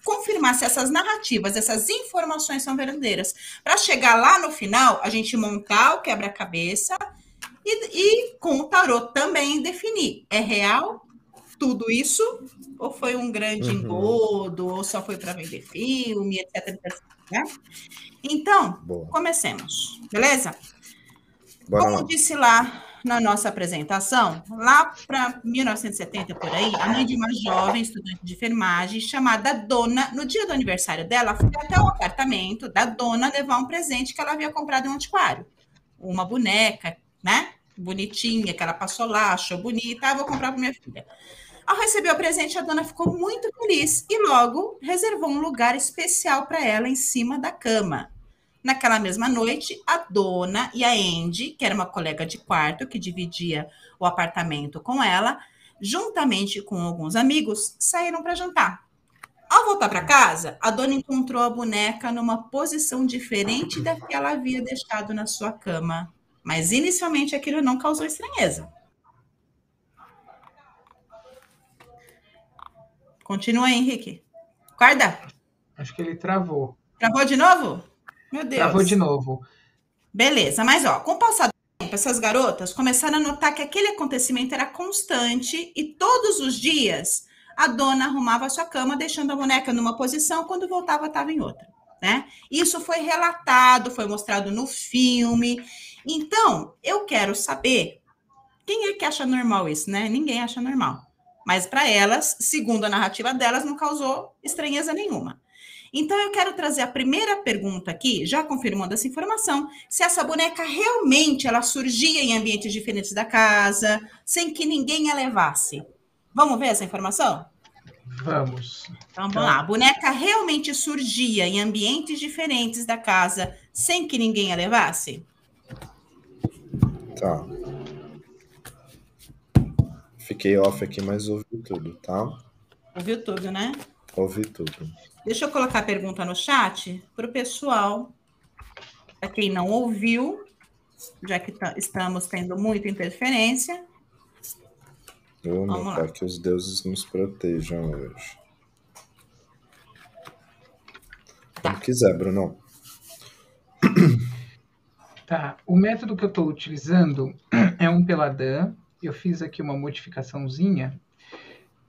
confirmar se essas narrativas, essas informações são verdadeiras. Para chegar lá no final, a gente montar o quebra-cabeça e, e com o tarô também definir: é real tudo isso? Ou foi um grande uhum. engodo, ou só foi para vender filme, etc, etc. Né? Então, Boa. comecemos, beleza? Bora Como disse lá na nossa apresentação, lá para 1970 por aí, a mãe de uma jovem estudante de enfermagem chamada Dona, no dia do aniversário dela, foi até o apartamento da Dona levar um presente que ela havia comprado em um antiquário, uma boneca, né? Bonitinha, que ela passou lá, achou bonita, ah, vou comprar para minha filha. Ao receber o presente, a dona ficou muito feliz e logo reservou um lugar especial para ela em cima da cama. Naquela mesma noite, a dona e a Andy, que era uma colega de quarto que dividia o apartamento com ela, juntamente com alguns amigos, saíram para jantar. Ao voltar para casa, a dona encontrou a boneca numa posição diferente da que ela havia deixado na sua cama. Mas inicialmente aquilo não causou estranheza. Continua, Henrique. Guarda. Acho que ele travou. Travou de novo? Meu Deus. Travou de novo. Beleza, mas ó, com o passar do tempo, essas garotas começaram a notar que aquele acontecimento era constante e todos os dias a dona arrumava a sua cama, deixando a boneca numa posição, quando voltava estava em outra. Né? Isso foi relatado, foi mostrado no filme. Então, eu quero saber quem é que acha normal isso, né? Ninguém acha normal. Mas para elas, segundo a narrativa delas, não causou estranheza nenhuma. Então eu quero trazer a primeira pergunta aqui, já confirmando essa informação, se essa boneca realmente ela surgia em ambientes diferentes da casa, sem que ninguém a levasse. Vamos ver essa informação? Vamos. Então vamos lá. A boneca realmente surgia em ambientes diferentes da casa, sem que ninguém a levasse? Tá. Fiquei off aqui, mas ouvi tudo, tá? Ouviu tudo, né? Ouvi tudo. Deixa eu colocar a pergunta no chat para o pessoal. Para quem não ouviu, já que estamos tendo muita interferência. Oh, meu pai, que os deuses nos protejam hoje. Tá. Como quiser, Bruno. Tá. O método que eu estou utilizando é um Peladan eu fiz aqui uma modificaçãozinha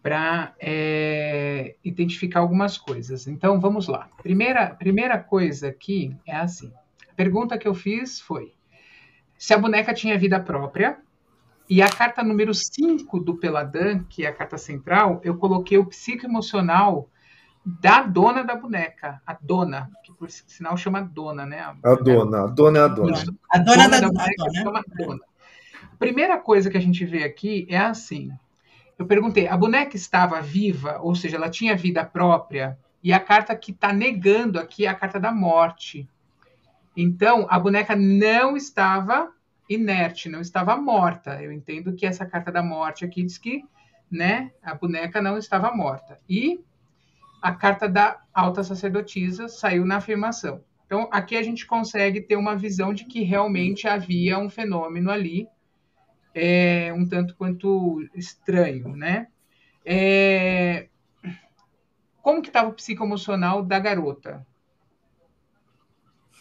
para é, identificar algumas coisas. Então, vamos lá. Primeira, primeira coisa aqui é assim. A pergunta que eu fiz foi se a boneca tinha vida própria. E a carta número 5 do Peladan, que é a carta central, eu coloquei o psicoemocional da dona da boneca, a dona, que por sinal chama dona, né? A, a dona, a dona é a dona. A dona, dona da, da boneca dona. chama dona. Primeira coisa que a gente vê aqui é assim. Eu perguntei, a boneca estava viva, ou seja, ela tinha vida própria, e a carta que está negando aqui é a carta da morte. Então, a boneca não estava inerte, não estava morta. Eu entendo que essa carta da morte aqui diz que, né, a boneca não estava morta. E a carta da alta sacerdotisa saiu na afirmação. Então, aqui a gente consegue ter uma visão de que realmente havia um fenômeno ali é um tanto quanto estranho, né? É... Como que estava o psicoemocional da garota?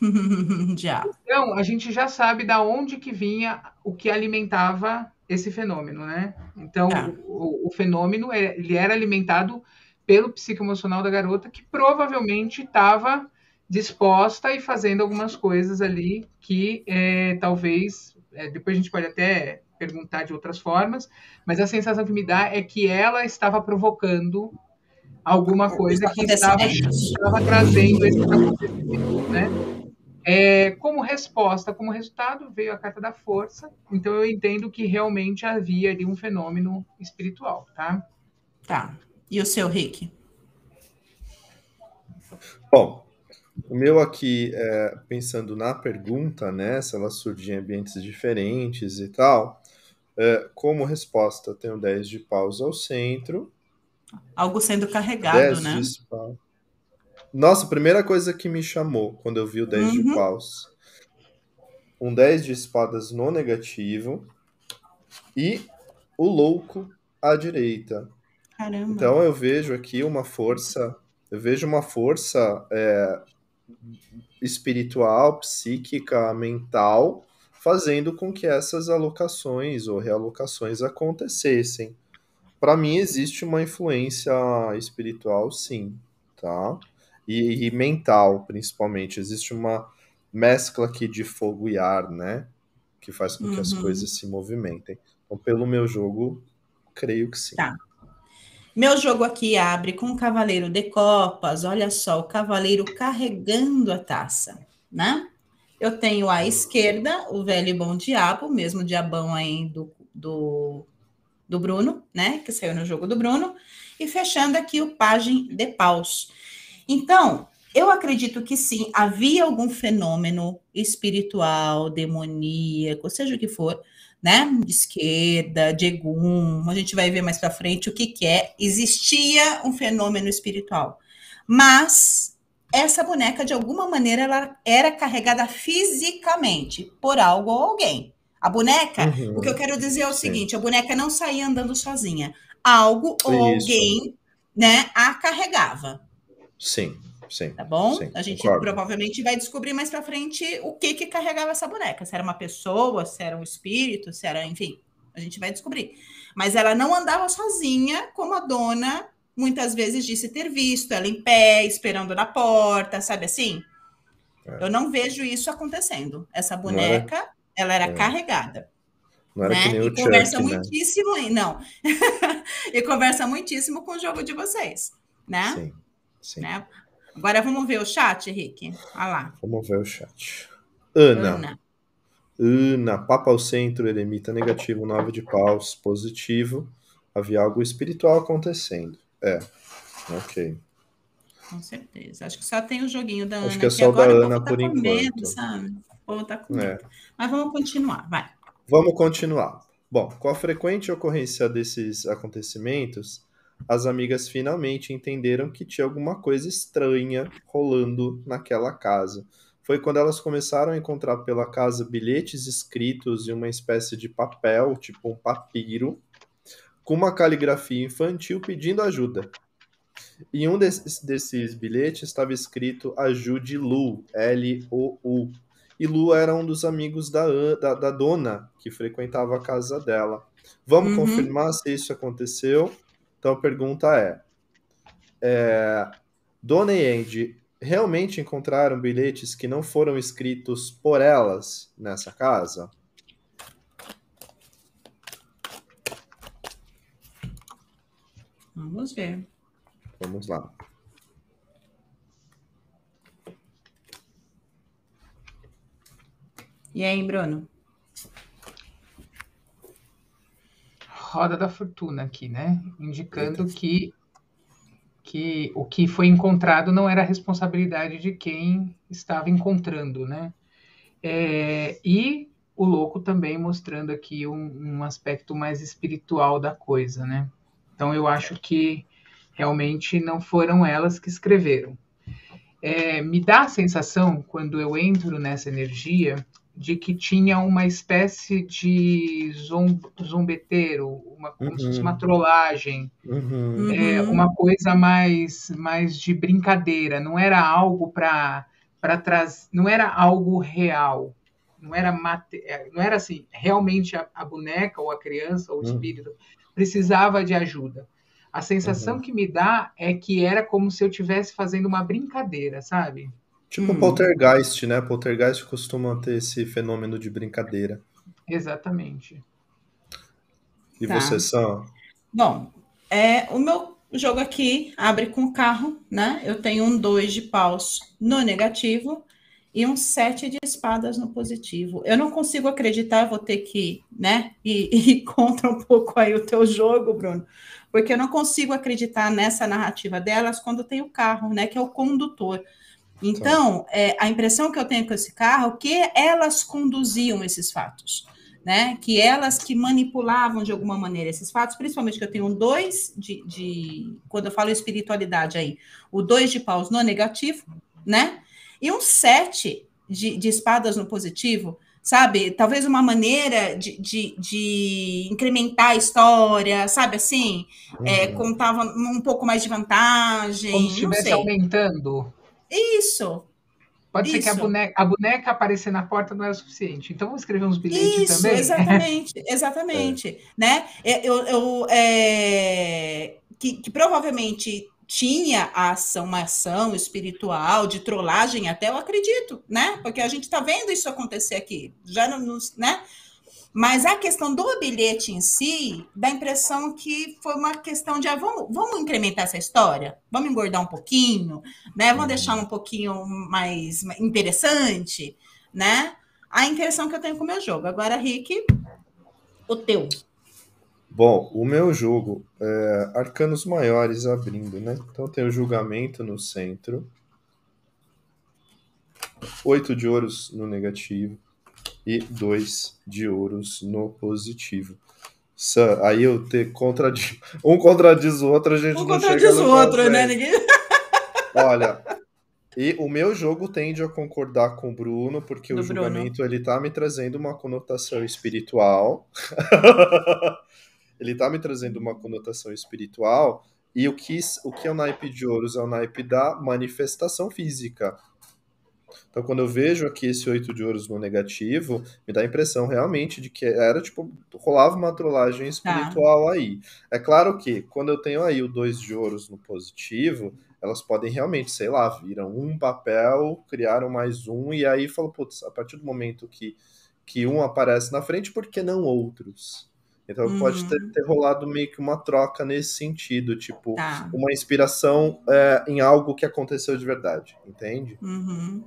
já. Então, a gente já sabe da onde que vinha o que alimentava esse fenômeno, né? Então, tá. o, o, fenômeno é, ele era alimentado pelo psicoemocional da garota, que provavelmente estava disposta e fazendo algumas coisas ali que é, talvez é, depois a gente pode até perguntar de outras formas, mas a sensação que me dá é que ela estava provocando alguma coisa que estava, estava trazendo esse acontecimento, né? É, como resposta, como resultado, veio a carta da força. Então eu entendo que realmente havia ali um fenômeno espiritual, tá? Tá. E o seu, Rick? Bom, o meu aqui, é, pensando na pergunta, né, se ela surge em ambientes diferentes e tal, é, como resposta, tenho 10 de paus ao centro. Algo sendo carregado, 10 né? Nossa, a primeira coisa que me chamou quando eu vi o 10 uhum. de paus. Um 10 de espadas no negativo e o louco à direita. Caramba. Então eu vejo aqui uma força, eu vejo uma força é, espiritual, psíquica, mental, fazendo com que essas alocações ou realocações acontecessem. Para mim existe uma influência espiritual, sim, tá? e, e mental, principalmente. Existe uma mescla aqui de fogo e ar, né? Que faz com que uhum. as coisas se movimentem. Então, pelo meu jogo, creio que sim. Tá. Meu jogo aqui abre com o cavaleiro de copas. Olha só, o cavaleiro carregando a taça, né? Eu tenho à esquerda o velho e bom diabo, mesmo diabão aí do, do, do Bruno, né? Que saiu no jogo do Bruno. E fechando aqui o pajem de paus. Então, eu acredito que sim, havia algum fenômeno espiritual, demoníaco, seja o que for, né? De esquerda, de egum, a gente vai ver mais para frente o que, que é. Existia um fenômeno espiritual, mas essa boneca, de alguma maneira, ela era carregada fisicamente por algo ou alguém. A boneca, uhum. o que eu quero dizer é o seguinte: a boneca não saía andando sozinha. Algo ou Isso. alguém né, a carregava. Sim, sim. Tá bom? Sim, a gente concordo. provavelmente vai descobrir mais para frente o que que carregava essa boneca. Se era uma pessoa, se era um espírito, se era, enfim, a gente vai descobrir. Mas ela não andava sozinha, como a dona muitas vezes disse ter visto ela em pé, esperando na porta, sabe assim? É. Eu não vejo isso acontecendo. Essa boneca, era... ela era é. carregada. Não era né? que nem o e conversa né? muitíssimo, não. e conversa muitíssimo com o jogo de vocês, né? Sim. Sim. Né? Agora vamos ver o chat, Henrique. Olha lá. Vamos ver o chat. Ana. Ana. Ana, Papa ao centro, eremita negativo, nove de paus, positivo. Havia algo espiritual acontecendo. É, ok. Com certeza. Acho que só tem o joguinho da Ana. Acho que é só da Ana tá por enquanto. Medo, sabe? O povo tá com medo. É. Mas vamos continuar, vai. Vamos continuar. Bom, com a frequente ocorrência desses acontecimentos, as amigas finalmente entenderam que tinha alguma coisa estranha rolando naquela casa. Foi quando elas começaram a encontrar pela casa bilhetes escritos em uma espécie de papel, tipo um papiro, com uma caligrafia infantil pedindo ajuda. Em um desses, desses bilhetes estava escrito Ajude Lu, L-O-U. E Lu era um dos amigos da, da, da dona que frequentava a casa dela. Vamos uhum. confirmar se isso aconteceu. Então a pergunta é, é Dona e Andy realmente encontraram bilhetes que não foram escritos por elas nessa casa? Vamos ver. Vamos lá. E aí, Bruno? roda da fortuna aqui, né? Indicando que, que o que foi encontrado não era responsabilidade de quem estava encontrando, né? É, e o louco também mostrando aqui um, um, aspecto mais espiritual da coisa, né? Então eu acho que realmente não foram elas que escreveram. É, me dá a sensação, quando eu entro nessa energia, de que tinha uma espécie de zom, zombeteiro, uma, uhum. uma trollagem, uhum. É, uhum. uma coisa mais, mais de brincadeira, não era algo para trazer, não era algo real, não era, mate, é, não era assim, realmente a, a, boneca ou a criança ou o uhum. Precisava de ajuda. A sensação uhum. que me dá é que era como se eu estivesse fazendo uma brincadeira, sabe? Tipo hum. poltergeist, né? Poltergeist costuma ter esse fenômeno de brincadeira. Exatamente. E tá. você, Sam? Bom, é, o meu jogo aqui abre com o carro, né? Eu tenho um 2 de paus no negativo e um 7 de espadas no positivo. Eu não consigo acreditar, vou ter que, né, ir contra um pouco aí o teu jogo, Bruno, porque eu não consigo acreditar nessa narrativa delas quando tem o carro, né, que é o condutor. Então, é, a impressão que eu tenho com esse carro é que elas conduziam esses fatos né? Que elas que manipulavam de alguma maneira esses fatos, principalmente que eu tenho um dois de, de quando eu falo espiritualidade aí, o dois de paus no negativo, né? E um sete de, de espadas no positivo, sabe? Talvez uma maneira de, de, de incrementar a história, sabe assim? É, uhum. É, contava um pouco mais de vantagem. Como se estivesse aumentando. Isso, Pode Isso. ser que a boneca, a boneca, aparecer na porta não era suficiente. Então vamos escrever uns bilhetes Isso, também. Exatamente, exatamente. é. Né? É, eu, eu é, que, que, provavelmente tinha a ação, uma ação espiritual de trollagem, até eu acredito, né? Porque a gente está vendo isso acontecer aqui. Já não, né? Mas a questão do bilhete em si, dá a impressão que foi uma questão de ah, vamos, vamos incrementar essa história, vamos engordar um pouquinho, né? Vamos deixar um pouquinho mais interessante, né? A impressão que eu tenho com o meu jogo. Agora, Rick, o teu. Bom, o meu jogo é arcanos maiores abrindo, né? Então tem o julgamento no centro, oito de ouros no negativo, e dois de ouros no positivo. Aí eu ter contradiz... um contradiz o outro, a gente um não contradiz o outro, né? Ninguém... Olha, e o meu jogo tende a concordar com o Bruno, porque Do o julgamento Bruno. ele tá me trazendo uma conotação espiritual. ele tá me trazendo uma conotação espiritual. E o que, o que é o naipe de ouros? É o naipe da manifestação física. Então, quando eu vejo aqui esse oito de ouros no negativo, me dá a impressão realmente de que era tipo, rolava uma trollagem espiritual tá. aí. É claro que quando eu tenho aí o dois de ouros no positivo, elas podem realmente, sei lá, viram um papel, criaram mais um, e aí falam, putz, a partir do momento que, que um aparece na frente, por que não outros? Então uhum. pode ter, ter, rolado meio que uma troca nesse sentido, tipo, tá. uma inspiração é, em algo que aconteceu de verdade, entende? Uhum.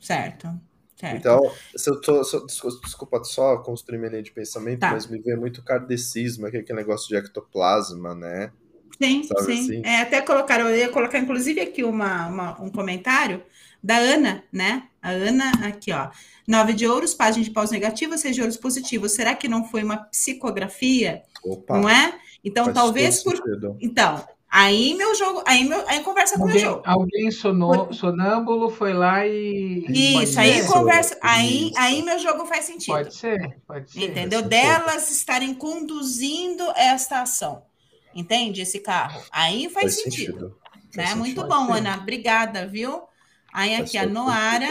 Certo. Certo. Então, se eu tô. Desculpa só construir minha linha de pensamento, tá. mas me vê muito kardecismo, aquele negócio de ectoplasma, né? Sim, Sabe sim. Assim? É, até colocaram, eu ia colocar, inclusive, aqui uma, uma, um comentário da Ana, né? A Ana, aqui, ó. Nove de ouros, página de paus negativos, seis de ouros positivos. Será que não foi uma psicografia? Opa, não é? Então, talvez por. Sentido. Então, Aí meu jogo, aí, meu, aí conversa alguém, com o meu jogo. Alguém sonou, sonâmbulo foi lá e. Isso, aí conversa. Aí, aí meu jogo faz sentido. Pode ser, pode ser. Entendeu? Delas estarem conduzindo esta ação. Entende? Esse carro. Aí faz, faz sentido. sentido. Né? Muito bom, Ana. Obrigada, viu? Aí aqui a Noara.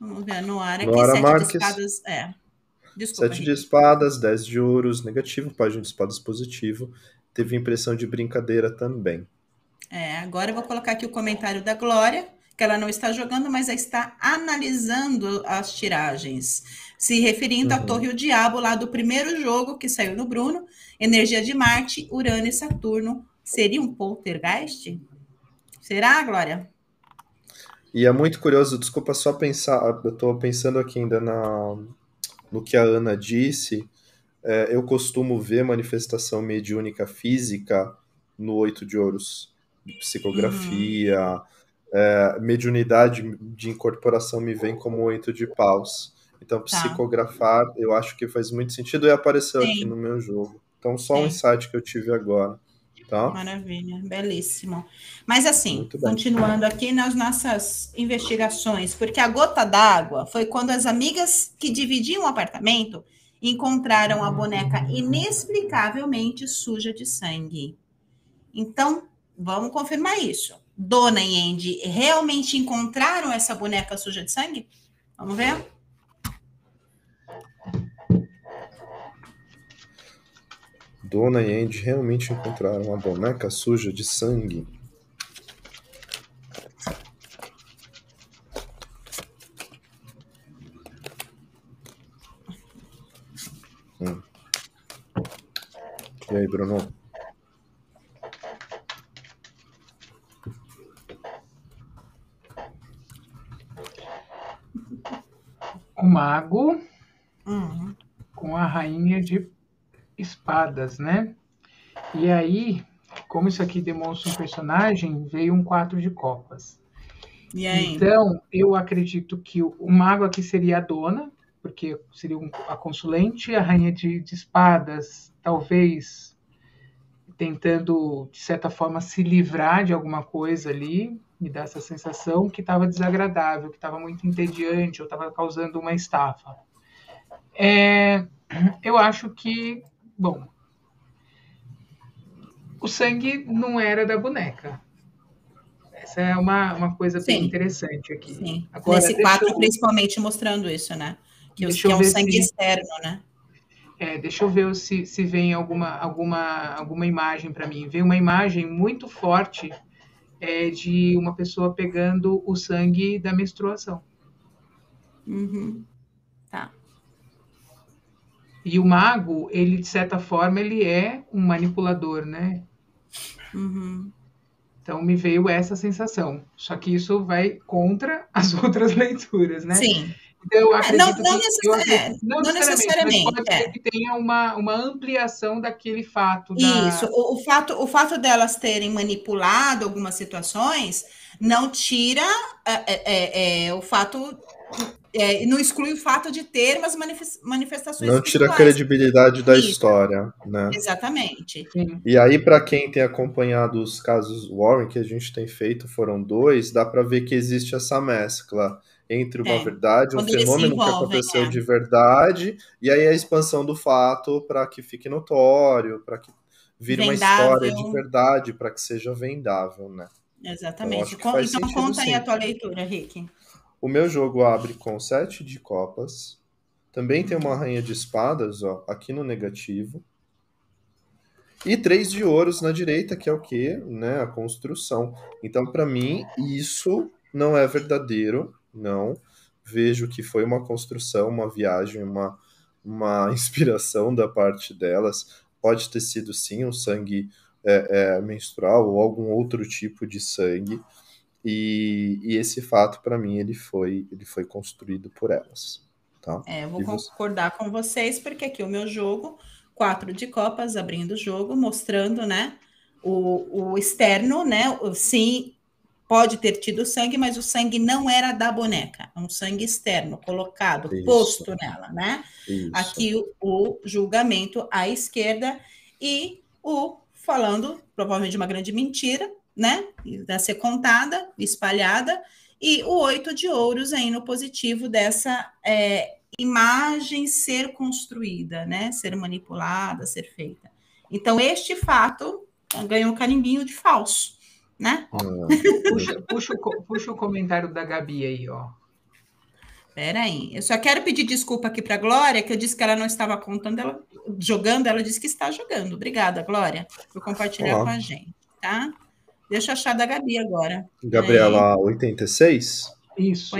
Vamos ver a Noara, Noara aqui, sete Marques. de espadas. É. Desculpa, sete de espadas, dez de ouros, negativo, página de espadas positivo teve impressão de brincadeira também. É, agora eu vou colocar aqui o comentário da Glória, que ela não está jogando, mas está analisando as tiragens, se referindo uhum. à Torre o Diabo lá do primeiro jogo que saiu no Bruno, energia de Marte, Urano e Saturno. Seria um poltergeist? Será, Glória? E é muito curioso, desculpa só pensar, eu estou pensando aqui ainda na, no que a Ana disse, é, eu costumo ver manifestação mediúnica física no Oito de Ouros, de psicografia, uhum. é, mediunidade de incorporação me vem como Oito de Paus. Então, tá. psicografar, tá. eu acho que faz muito sentido e apareceu Sim. aqui no meu jogo. Então, só Sim. um insight que eu tive agora. Tá? Maravilha, belíssimo. Mas assim, continuando aqui nas nossas investigações, porque a gota d'água foi quando as amigas que dividiam o apartamento encontraram a boneca inexplicavelmente suja de sangue. Então, vamos confirmar isso. Dona e Andy realmente encontraram essa boneca suja de sangue? Vamos ver? Dona e Andy realmente encontraram uma boneca suja de sangue. Hum. E aí, Bruno? O mago uhum. com a rainha de espadas, né? E aí, como isso aqui demonstra um personagem, veio um quatro de copas. E? Então, eu acredito que o, o mago aqui seria a dona, porque seria um- a consulente, a rainha de, de espadas, talvez tentando, de certa forma, se livrar de alguma coisa ali, me dá essa sensação que estava desagradável, que estava muito entediante, ou estava causando uma estafa. É, eu acho que, bom, o sangue não era da boneca. Essa é uma, uma coisa bem Sim. interessante aqui. Sim. Agora, Nesse quadro, eu- principalmente mostrando isso, né? Que, Deixa que é um sangue se- externo, né? É, deixa eu ver se, se vem alguma, alguma, alguma imagem para mim. Vem uma imagem muito forte é, de uma pessoa pegando o sangue da menstruação. Uhum. E o mago, ele de certa forma, ele é um manipulador, né? Uhum. Então me veio essa sensação. Só que isso vai contra as outras leituras, né? Sim. Então, É, não- não que- necessari- acredito- não mas necessariamente, pode ser é. que tenha uma, uma ampliação daquele fato. da- Isso. O, o fato, o fato delas terem manipulado algumas situações não tira é, é, é, é, o fato. É, não exclui o fato de ter umas manifes- manifestações. Não tira a credibilidade da Isso. história, né? Exatamente. Sim. E aí, para quem tem acompanhado os casos Warren que a gente tem feito, foram dois, dá para ver que existe essa mescla entre uma É, verdade, um quando se fenômeno que aconteceu é. de verdade, e aí a expansão do fato para que fique notório, para que vire uma Vendável. história de verdade, para que seja vendável, né? Eu Exatamente. Então, sentido, conta aí sim. a tua leitura, Rick. O meu jogo abre com sete de copas. Também tem uma rainha de espadas, ó, aqui no negativo. E três de ouros na direita, que é o quê? Né, a construção. Então, para mim, isso não é verdadeiro, não. Vejo que foi uma construção, uma viagem, uma, uma inspiração da parte delas. Pode ter sido, sim, um sangue é, é, menstrual ou algum outro tipo de sangue. E, e esse fato, para mim, ele foi, ele foi construído por elas. Tá? É, eu vou você? concordar com vocês, porque aqui o meu jogo, quatro de copas, abrindo o jogo, mostrando, né, o, o externo, né, sim, pode ter tido sangue, mas o sangue não era da boneca, é um sangue externo, colocado, Isso. posto nela, né? Isso. Aqui o, o julgamento à esquerda e o falando, provavelmente, de uma grande mentira, né, a ser contada, espalhada, e o oito de ouros aí no positivo dessa é, imagem ser construída, né? Ser manipulada, ser feita. Então, este fato ganhou um carimbinho de falso, né? Ah, Puxa, puxa, o, puxa o comentário da Gabi aí, ó. Peraí, eu só quero pedir desculpa aqui para Glória, que eu disse que ela não estava contando, ela, jogando, ela disse que está jogando. Obrigada, Glória, por compartilhar Olá. com a gente, tá? Deixa eu achar da Gabi agora. Gabriela 86? Isso.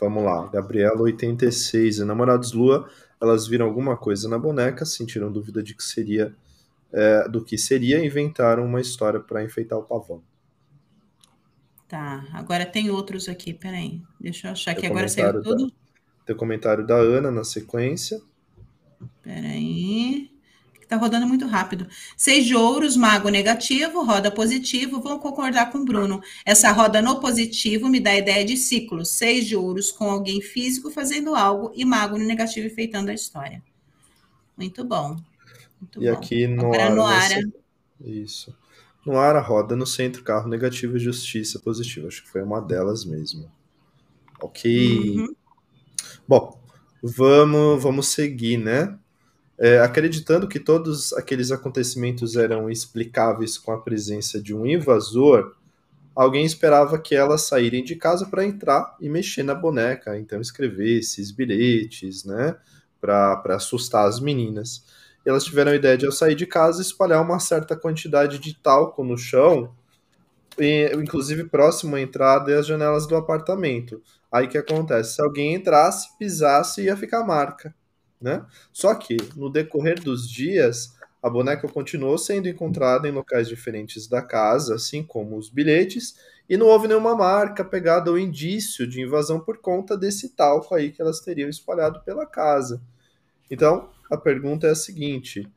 Vamos lá. Gabriela 86 e Namorados Lua, elas viram alguma coisa na boneca, sentiram dúvida de que seria é, do que seria e inventaram uma história para enfeitar o pavão. Tá, agora tem outros aqui, peraí. Deixa eu achar Tem que agora saiu comentário tudo. Tem o comentário da Ana na sequência. Peraí. Tá rodando muito rápido. Seis de ouros, mago negativo, roda positivo. Vou concordar com o Bruno. Essa roda no positivo me dá a ideia de ciclos. Seis de ouros com alguém físico fazendo algo e mago no negativo enfeitando a história. Muito bom. Muito E bom. aqui no Agora ar. no na ar. se- Isso. Roda no centro, carro negativo e justiça positiva. Acho que foi uma delas mesmo. Ok. Uhum. Bom, vamos, vamos seguir, né? É, acreditando que todos aqueles acontecimentos eram explicáveis com a presença de um invasor, alguém esperava que elas saírem de casa para entrar e mexer na boneca, então escrever esses bilhetes, né, para assustar as meninas. E elas tiveram a ideia de, ao sair de casa, espalhar uma certa quantidade de talco no chão, e, inclusive próximo à entrada e às janelas do apartamento. Aí que acontece? Se alguém entrasse, pisasse, ia ficar marca, né? Só que no decorrer dos dias, a boneca continuou sendo encontrada em locais diferentes da casa, assim como os bilhetes, e não houve nenhuma marca pegada ou indício de invasão por conta desse talco aí que elas teriam espalhado pela casa. Então, a pergunta é a seguinte: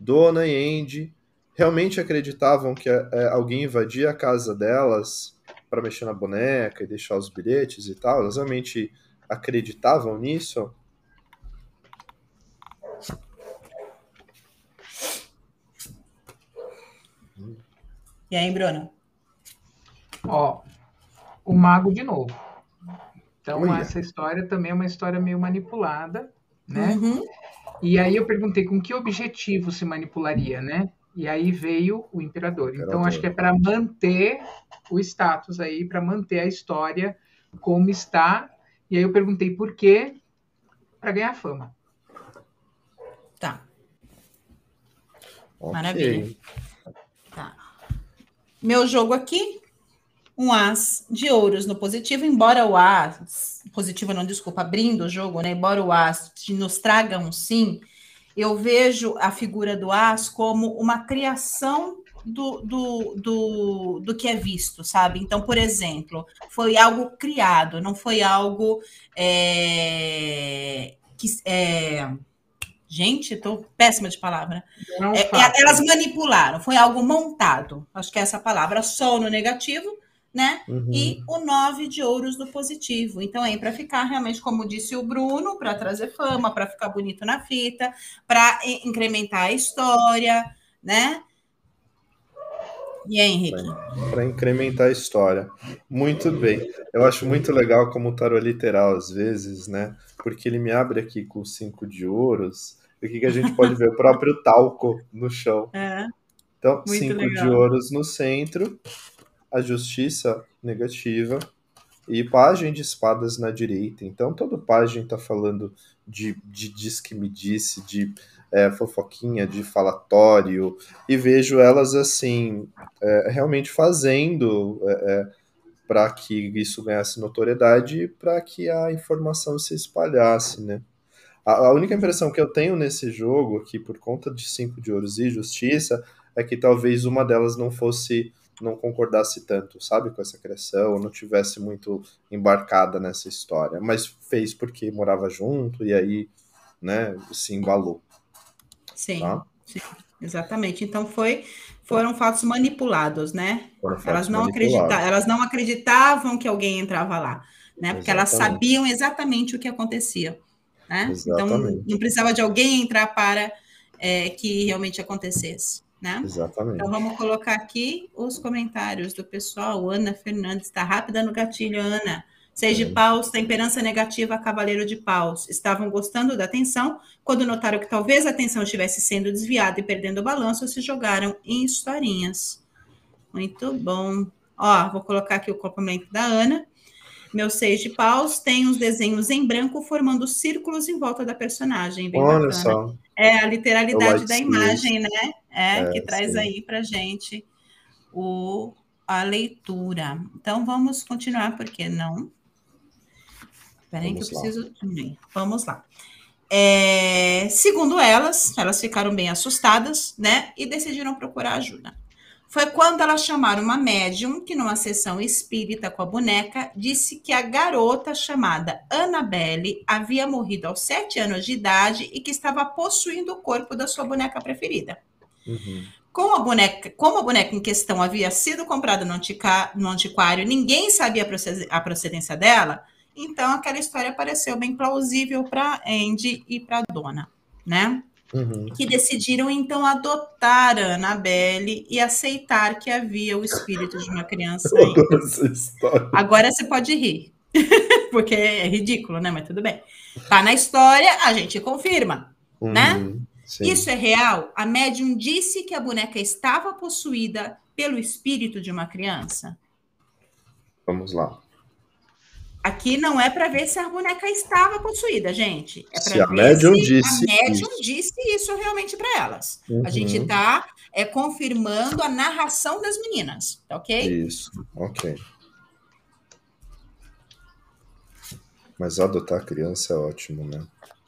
Dona e Andy realmente acreditavam que é, alguém invadia a casa delas para mexer na boneca e deixar os bilhetes e tal? Elas realmente acreditavam nisso? E aí, Bruno? Ó, o mago de novo. Então, Olha. essa história também é uma história meio manipulada, né? Uhum. E aí eu perguntei com que objetivo se manipularia, né? E aí veio o imperador. imperador. Então, acho que é para manter o status aí, para manter a história como está. E aí eu perguntei por quê? Para ganhar fama. Tá. Okay. Maravilha. Meu jogo aqui, um as de ouros no positivo, embora o as, positivo não, desculpa, abrindo o jogo, né? Embora o as nos traga um sim, eu vejo a figura do as como uma criação do, do, do, do, que é visto, sabe? Então, por exemplo, foi algo criado, não foi algo é, que. É, gente, estou péssima de palavra. É, é, elas manipularam, foi algo montado. Acho que é essa palavra, sol no negativo, né? Uhum. E o nove de ouros no positivo. Então, é para ficar realmente, como disse o Bruno, para trazer fama, para ficar bonito na fita, para incrementar a história, né? E aí, Henrique? Para incrementar a história. Muito bem. Eu acho muito legal como o tarô literal, às vezes, né? Porque ele me abre aqui com cinco de ouros. O que, a gente pode ver? O próprio talco no chão. É. Então, cinco legal. de ouros no centro a justiça negativa e pajem de espadas na direita. Então, todo pajem está falando de, de diz que me disse, de é, fofoquinha, de falatório, e vejo elas assim, é, realmente fazendo é, é para que isso ganhasse notoriedade e para que a informação se espalhasse, né? A, a única impressão que eu tenho nesse jogo, aqui por conta de cinco de ouros e justiça, é que talvez uma delas não fosse não concordasse tanto, sabe, com essa criação, não tivesse muito embarcada nessa história, mas fez porque morava junto e aí, né, se embalou. Sim, tá? sim exatamente. Então foi foram fatos manipulados, né? Elas não acreditavam, elas não acreditavam que alguém entrava lá, né? Porque exatamente. elas sabiam exatamente o que acontecia, né? Então não precisava de alguém entrar para é, que realmente acontecesse né? Exatamente. Então vamos colocar aqui os comentários do pessoal. Ana Fernandes está rápida no gatilho, Ana. Seis de paus, temperança negativa, cavaleiro de paus. Estavam gostando da atenção. Quando notaram que talvez a atenção estivesse sendo desviada e perdendo o balanço, se jogaram em historinhas. Muito bom. Ó, vou colocar aqui o complemento da Ana. Meu seis de paus tem os desenhos em branco formando círculos em volta da personagem. Bem Olha bacana. só. É a literalidade da imagem, né? É, é que traz sim. aí para gente o, a leitura. Então vamos continuar, porque não? Peraí que eu preciso. Vamos lá. É, segundo elas, elas ficaram bem assustadas, né? E decidiram procurar ajuda. Foi quando elas chamaram uma médium que, numa sessão espírita com a boneca, disse que a garota chamada Annabelle havia morrido aos sete anos de idade e que estava possuindo o corpo da sua boneca preferida. Uhum. Como a, boneca, como a boneca em questão havia sido comprada no, antica, no antiquário, ninguém sabia a procedência dela, então aquela história pareceu bem plausível para Andy e para a dona, né? Uhum. Que decidiram então adotar a Annabelle e aceitar que havia o espírito de uma criança. Agora você pode rir, porque é ridículo, né? Mas tudo bem. Tá na história, a gente confirma, uhum. né? Sim. Isso é real? A médium disse que a boneca estava possuída pelo espírito de uma criança? Vamos lá. Aqui não é para ver se a boneca estava possuída, gente. É para ver a médium se disse a médium isso. disse isso realmente para elas. Uhum. A gente está é, confirmando a narração das meninas, tá ok? Isso, ok. Mas adotar a criança é ótimo, né?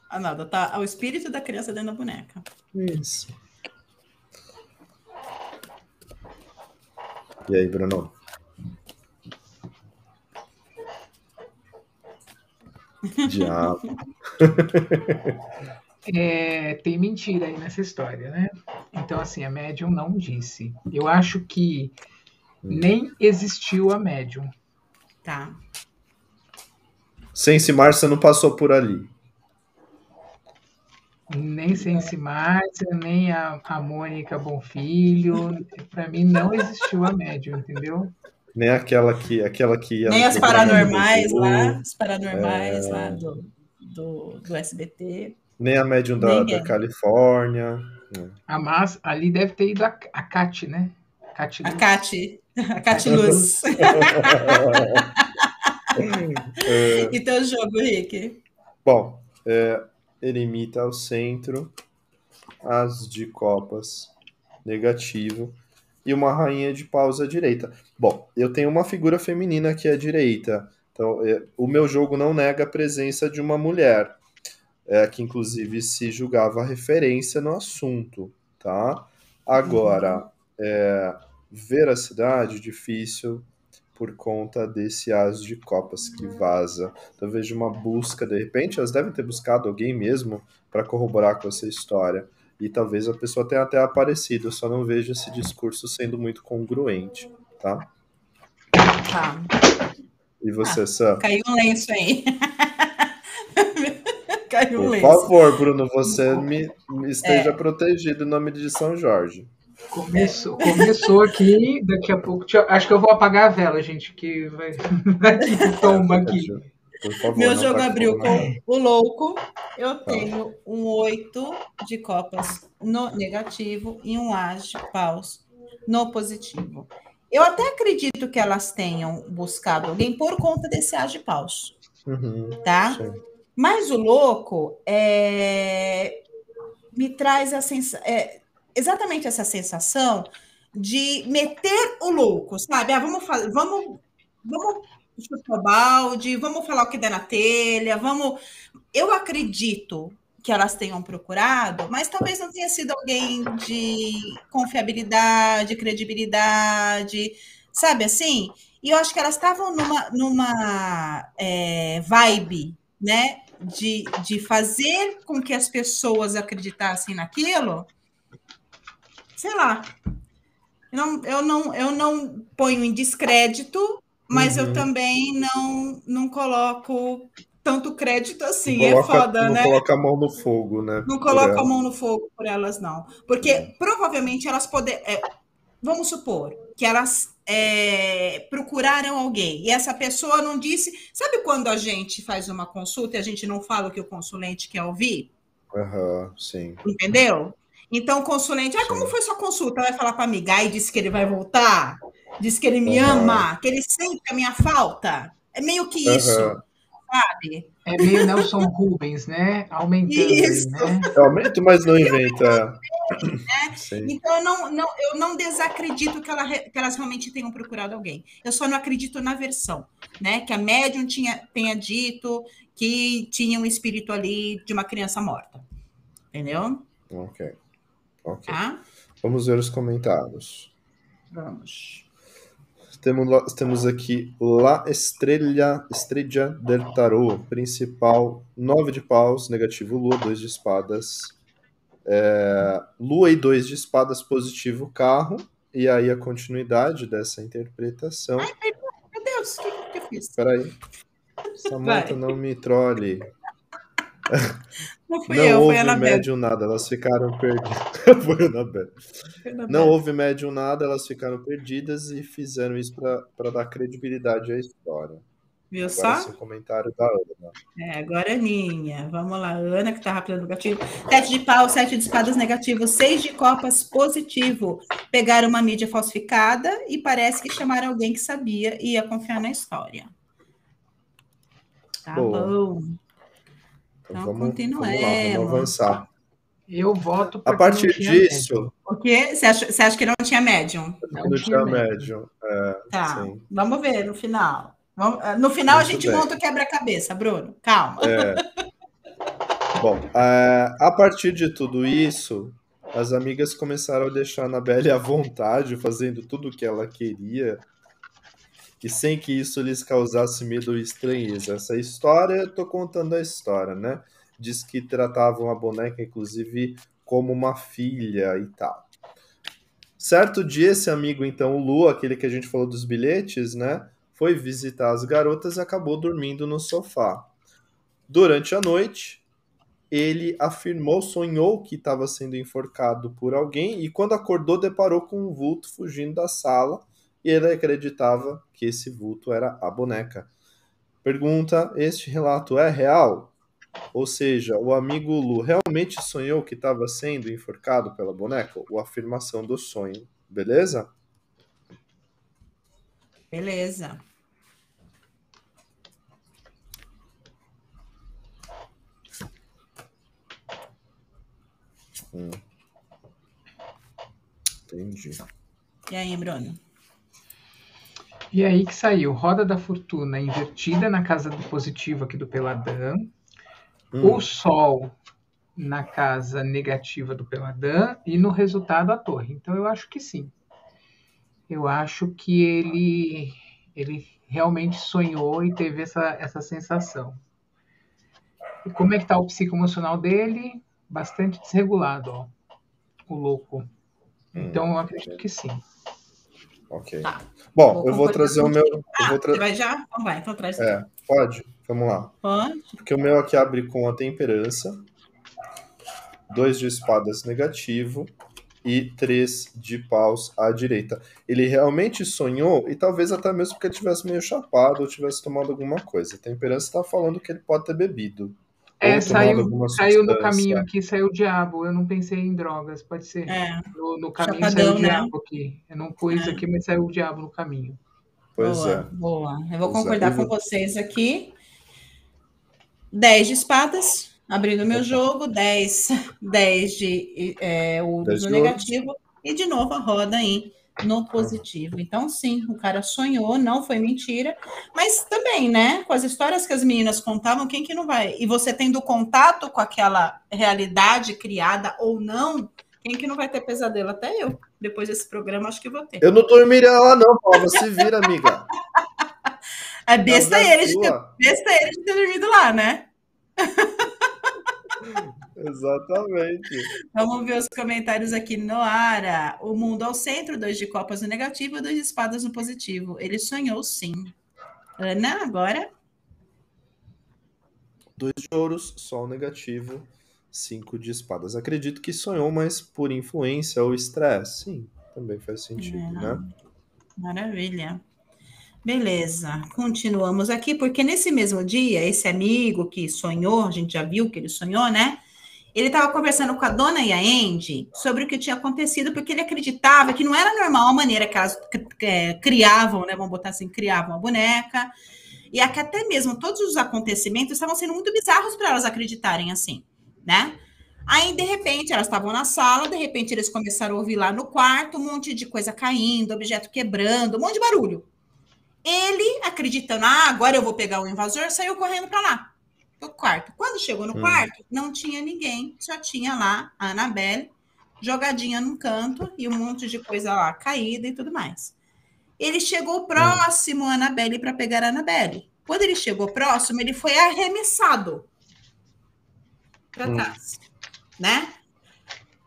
Ah, nada, tá o espírito da criança dentro da boneca. Isso. E aí, Bruno? Diabo. É, tem mentira aí nessa história, né? Então, assim, a médium não disse. Eu acho que nem existiu a médium. Tá. Sense Márcia não passou por ali. Nem Sense Márcia, nem a, a Mônica Bonfilho. Para mim, não existiu a médium, entendeu? Nem aquela que, aquela que ia. Nem as paranormais lá, as paranormais É. lá do, do, do SBT. Nem a médium da, da Califórnia. A Mas, ali deve ter ido a, a Cat, né? Cat A. Cati, a Cati Luz. É, e teu jogo, Rick? bom, é, eremita ao centro, as de copas negativo e uma rainha de paus à direita. Bom, eu tenho uma figura feminina aqui à direita. Então, é, o meu jogo não nega a presença de uma mulher, é, que inclusive se julgava referência no assunto, tá? Agora, é, veracidade difícil por conta desse as de copas que vaza. Então, eu vejo uma busca, de repente, elas devem ter buscado alguém mesmo para corroborar com essa história. E talvez a pessoa tenha até aparecido, eu só não vejo esse discurso sendo muito congruente, tá? Tá. E você, Sam? Caiu um lenço aí. Caiu um Por lenço. favor, Bruno, você me, me esteja protegido em nome de São Jorge. Começou, começou aqui, daqui a pouco. acho que eu vou apagar a vela, gente, que vai. que tomba aqui. Favor, Meu jogo tá abriu com- né? o louco. Eu tenho um 8 de copas no negativo e um as de paus no positivo. Eu até acredito que elas tenham buscado alguém por conta desse as de paus, Uhum, tá? sim. Mas o louco é, me traz a sensa, é, exatamente essa sensação de meter o louco, sabe? Ah, vamos fazer, vamos, vamos chutar o balde, vamos falar o que der na telha, vamos. Eu acredito que elas tenham procurado, mas talvez não tenha sido alguém de confiabilidade, credibilidade, sabe assim? E eu acho que elas estavam numa, numa é, vibe, né? De, de fazer com que as pessoas acreditassem naquilo, sei lá. Eu não, eu não, eu não ponho em descrédito, mas eu Uhum. também não, não coloco tanto crédito assim. Não é coloca- foda, não né? coloca a mão no fogo, né? Não ela. a mão no fogo por elas, não. Porque provavelmente elas poder, é, vamos supor que elas é, procuraram alguém e essa pessoa não disse. Sabe quando a gente faz uma consulta e a gente não fala o que o consulente quer ouvir? Aham, sim. Entendeu? Então o consulente, ah, como foi sua consulta? Vai falar para amiga, ai, disse que ele vai voltar, disse que ele me Aham. ama, que ele sente a minha falta. É meio que isso, Aham. sabe? É meio Nelson Rubens, né? Aumentando Isso. né? Eu aumento, mas não inventa. Sim. Então, eu não, não, eu não desacredito que, ela que elas realmente tenham procurado alguém. Eu só não acredito na versão, né? Que a médium tinha, tenha dito que tinha um espírito ali de uma criança morta. Entendeu? Ok. Ok. Tá? Vamos ver os comentários. Vamos. Temos, temos aqui La Estrella, Estrella del Tarot, principal, 9 de paus, negativo Lua, 2 de espadas. É, Lua e 2 de espadas, positivo carro. E aí a continuidade dessa interpretação. Meu Deus, o que, que eu fiz? Espera aí. Samantha, Vai. não me trole. Não fui Não eu, foi houve a Anabelle. médium nada, elas ficaram perdidas. Foi Anabelle. Foi. Não houve médium nada, elas ficaram perdidas e fizeram isso para dar credibilidade à história. Viu Agora só? esse comentário da Ana. É, agora é Aninha. Vamos lá, Ana, que tá rápida no gatilho. Sete de pau, sete de espadas negativo, seis de copas positivo. Pegaram uma mídia falsificada e parece que chamaram alguém que sabia e ia confiar na história. Tá Boa. bom. Então, Então, vamos, vamos lá, vamos avançar. Eu voto A porque partir não tinha disso, O quê? Você acha, você acha que não tinha médium? Não não tinha médium. médium. É, Tá. sim. Vamos ver no final. Ah, no final a Muito gente bem. monta o quebra-cabeça, Bruno. Calma. É. Bom, é, a partir de tudo isso, as amigas começaram a deixar a Anabelle à vontade, fazendo tudo o que ela queria. Que sem que isso lhes causasse medo ou estranheza. Essa história, eu tô contando a história, né? Diz que tratavam a boneca, inclusive, como uma filha e tal. Certo dia, esse amigo, então, o Lu, aquele que a gente falou dos bilhetes, né? Foi visitar as garotas e acabou dormindo no sofá. Durante a noite, ele afirmou, sonhou que estava sendo enforcado por alguém e quando acordou deparou com um vulto fugindo da sala e ele acreditava que esse vulto era a boneca. Pergunta: este relato é real? Ou seja, o amigo Lu realmente sonhou que estava sendo enforcado pela boneca? Ou afirmação do sonho, beleza? Beleza. Hum. Entendi. E aí, Bruno? E aí que saiu Roda da Fortuna invertida na casa do positivo aqui do Peladã. Hum. O Sol na casa negativa do Peladã e no resultado a Torre. Então eu acho que sim. Eu acho que ele ele realmente sonhou e teve essa, essa sensação. E como é que está o psicoemocional dele? Bastante desregulado, ó. O louco. Hum, então eu acredito que sim. Ok. Tá. Bom, vou eu vou trazer o meu. Ah, vou tra... vai já? Então vai, então traz. É, pode. Vamos lá. Pode. Porque o meu aqui abre com a temperança, dois de espadas negativo e três de paus à direita. Ele realmente sonhou, e talvez até mesmo porque ele tivesse meio chapado ou tivesse tomado alguma coisa. A temperança está falando que ele pode ter bebido. É, saiu, saiu no caminho aqui, saiu o diabo. Eu não pensei em drogas, pode ser. É. No, no caminho Chapadão, saiu o né? diabo aqui. Eu não pus é. aqui, mas saiu o diabo no caminho. Pois boa, é. Boa. Eu vou pois é. concordar é. com vocês aqui. 10 de espadas, abrindo meu jogo, 10, 10 de é, o do negativo, e de novo a roda aí no positivo. Então, sim, o cara sonhou, não foi mentira, mas também, né, com as histórias que as meninas contavam, quem que não vai? E você tendo contato com aquela realidade criada ou não, quem que não vai ter pesadelo? Até eu. Depois desse programa, acho que vou ter. Eu não dormiria lá, não, Paulo. Se vira, amiga. É besta ele, de ter, besta ele de ter dormido lá, né? Exatamente. Vamos ver os comentários aqui. Noara, o mundo ao centro, dois de copas no negativo, dois de espadas no positivo. Ele sonhou sim. Ana, agora? Dois de ouros, sol negativo, cinco de espadas. Acredito que sonhou, mas por influência ou estresse. Sim, também faz sentido, é. né? Maravilha. Beleza, continuamos aqui, porque nesse mesmo dia, esse amigo que sonhou, a gente já viu que ele sonhou, né? Ele estava conversando com a dona e a Andy sobre o que tinha acontecido, porque ele acreditava que não era normal a maneira que elas é, criavam, né? Vamos botar assim, criavam a boneca. E é que até mesmo todos os acontecimentos estavam sendo muito bizarros para elas acreditarem assim, né? Aí, de repente, elas estavam na sala, de repente eles começaram a ouvir lá no quarto um monte de coisa caindo, objeto quebrando, um monte de barulho. Ele, acreditando, ah, agora eu vou pegar o invasor, saiu correndo para lá do quarto. Quando chegou no hum. quarto, não tinha ninguém, só tinha lá a Anabelle jogadinha num canto e um monte de coisa lá caída e tudo mais. Ele chegou próximo à Anabelle para pegar a Anabelle. Quando ele chegou próximo, ele foi arremessado para hum. trás, né?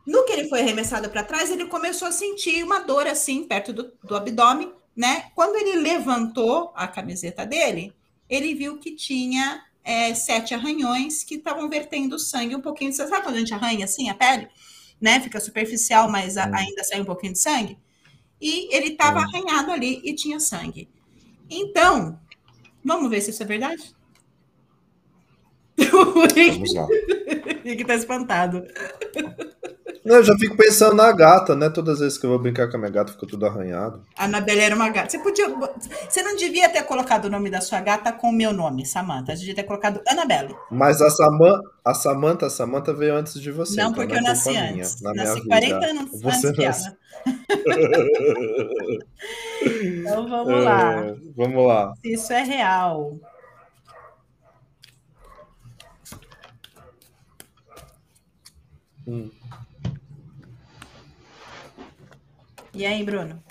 No que ele foi arremessado para trás, ele começou a sentir uma dor assim perto do, do abdômen, né? Quando ele levantou a camiseta dele, ele viu que tinha é, sete arranhões que estavam vertendo sangue um pouquinho. Você sabe quando a gente arranha assim a pele? Né? Fica superficial, mas a, ainda sai um pouquinho de sangue. E ele estava arranhado ali e tinha sangue. Então, vamos ver se isso é verdade? Vamos lá. Rick tá espantado. Não, eu já fico pensando na gata, né? Todas as vezes que eu vou brincar com a minha gata, fica tudo arranhado. A Anabelle era uma gata. Você podia. Você não devia ter colocado o nome da sua gata com o meu nome, Samantha. Você devia ter colocado Anabelle. Mas a, Saman, a Samantha, a Samantha veio antes de você. Não, então porque não é eu nasci antes. Minha, na nasci minha 40 vida. anos você antes nasce... então vamos é, lá. Vamos lá. Isso é real. Hum. E aí, Bruno?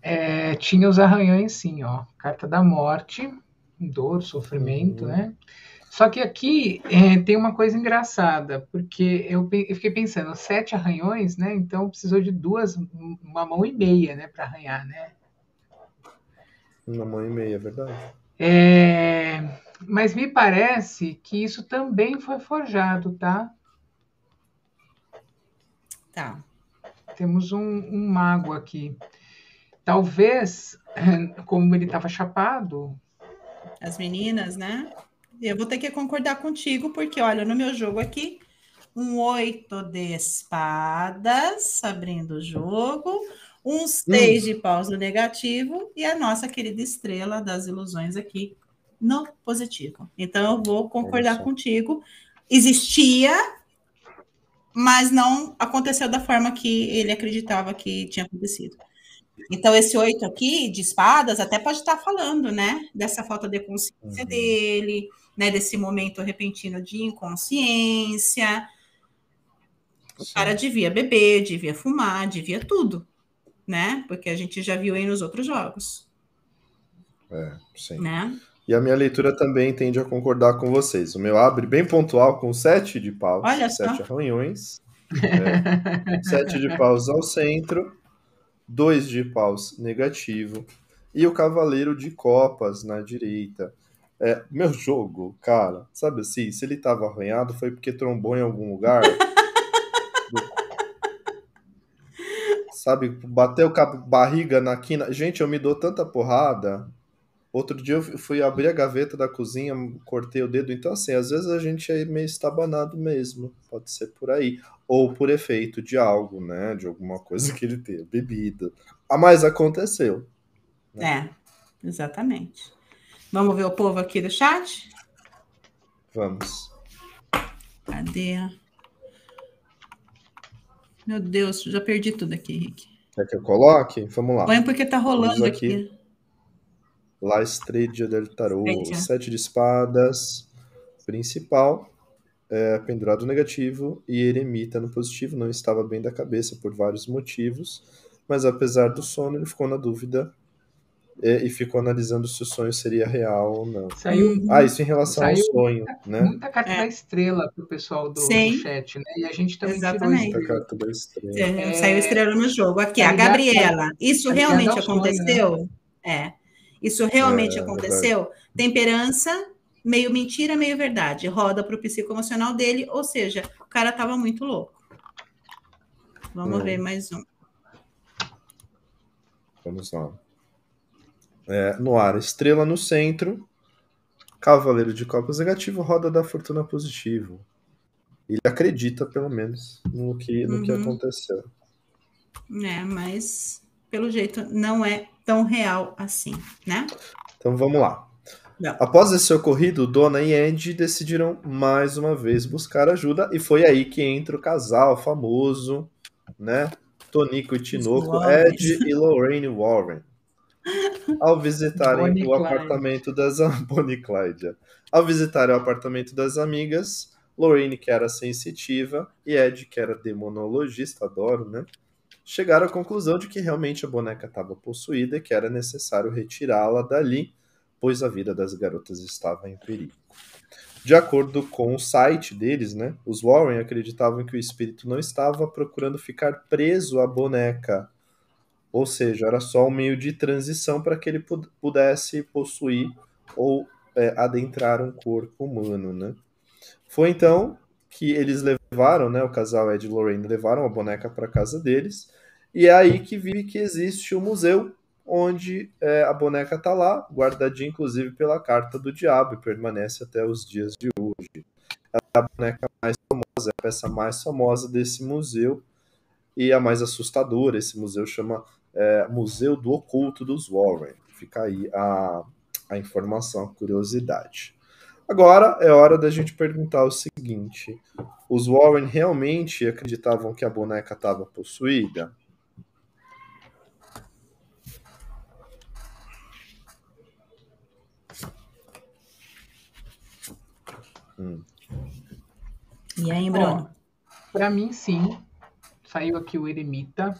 É, tinha os arranhões sim, ó. Carta da morte, dor, sofrimento, uhum. né? Só que aqui é, tem uma coisa engraçada, porque eu, eu, fiquei pensando, sete arranhões, né? Então precisou de duas, uma mão e meia, né, para arranhar, né? Uma mão e meia, é verdade. É, mas me parece que isso também foi forjado, tá? Tá. Temos um, um mago aqui. Talvez, como ele estava chapado. As meninas, né? Eu vou ter que concordar contigo, porque olha, no meu jogo aqui, um oito de espadas, abrindo o jogo, um seis hum. de paus no negativo e a nossa querida estrela das ilusões aqui no positivo. Então eu vou concordar contigo. Existia, mas não aconteceu da forma que ele acreditava que tinha acontecido. Então, esse oito aqui de espadas até pode estar falando, né? Dessa falta de consciência uhum. dele, né? Desse momento repentino de inconsciência. O cara devia beber, devia fumar, devia tudo, né? Porque a gente já viu aí nos outros jogos. É, sim. Né? E a minha leitura também tende a concordar com vocês. O meu abre bem pontual com sete de paus, Olha sete só. arranhões, é, sete de paus ao centro, dois de paus negativo e o cavaleiro de copas na direita. É, meu jogo, cara, sabe assim, se ele tava arranhado foi porque trombou em algum lugar. sabe, bateu com a barriga na quina. Gente, eu me dou tanta porrada Outro dia eu fui abrir a gaveta da cozinha, cortei o dedo. Então, assim, às vezes a gente é meio estabanado mesmo. Pode ser por aí. Ou por efeito de algo, né? De alguma coisa que ele tenha, bebida. Ah, mas aconteceu. Né? É, exatamente. Vamos ver o povo aqui do chat? Vamos. Cadê? Meu Deus, já perdi tudo aqui, Rick. Quer que eu coloque? Vamos lá. Põe porque tá rolando aqui. aqui. La Estrella del Tarot, sete de espadas, principal, é, pendurado negativo e eremita no positivo, não estava bem da cabeça por vários motivos, mas apesar do sono ele ficou na dúvida é, e ficou analisando se o sonho seria real ou não. Saiu, ah, isso em relação ao sonho, muita, né? Muita carta é. da estrela pro pessoal do, do, chat, né? E a gente também Exatamente. Muita carta da estrela. É, saiu estrela no jogo. Aqui, a Gabriela. Isso realmente aconteceu? Sonho, né? É. Isso realmente é, aconteceu? Temperança, meio mentira, meio verdade. Roda para o psicoemocional dele, ou seja, o cara estava muito louco. Vamos hum. ver mais um. Vamos lá. É, no ar, estrela no centro, cavaleiro de copas negativo, roda da fortuna positivo. Ele acredita, pelo menos, no que, no uhum. que aconteceu. É, mas pelo jeito não é tão real assim, né? Então vamos lá. Não. Após esse ocorrido, Dona e Andy decidiram mais uma vez buscar ajuda e foi aí que entra o casal famoso, né? Tonico e Tinoco, Ed e Lorraine Warren. Ao visitarem Bonnie o Clyde. apartamento das Bonnie Clyde. Ao visitarem o apartamento das amigas, Lorraine, que era sensitiva, e Ed, que era demonologista, adoro, né? Chegaram à conclusão de que realmente a boneca estava possuída e que era necessário retirá-la dali, pois a vida das garotas estava em perigo. De acordo com o site deles, né, os Warren acreditavam que o espírito não estava procurando ficar preso à boneca, ou seja, era só um meio de transição para que ele pudesse possuir ou é, adentrar um corpo humano, né? Foi então que eles levaram, né, o casal Ed e Lorraine levaram a boneca para casa deles, e é aí que vi que existe o um museu onde é, a boneca está lá, guardadinha inclusive pela carta do diabo, e permanece até os dias de hoje. É a boneca mais famosa, é a peça mais famosa desse museu e a mais assustadora. Esse museu chama é, Museu do Oculto dos Warren. Fica aí a, a informação, a curiosidade. Agora é hora da gente perguntar o seguinte: os Warren realmente acreditavam que a boneca estava possuída? Hum. E aí, Bruno? Para mim, sim. Saiu aqui o Eremita.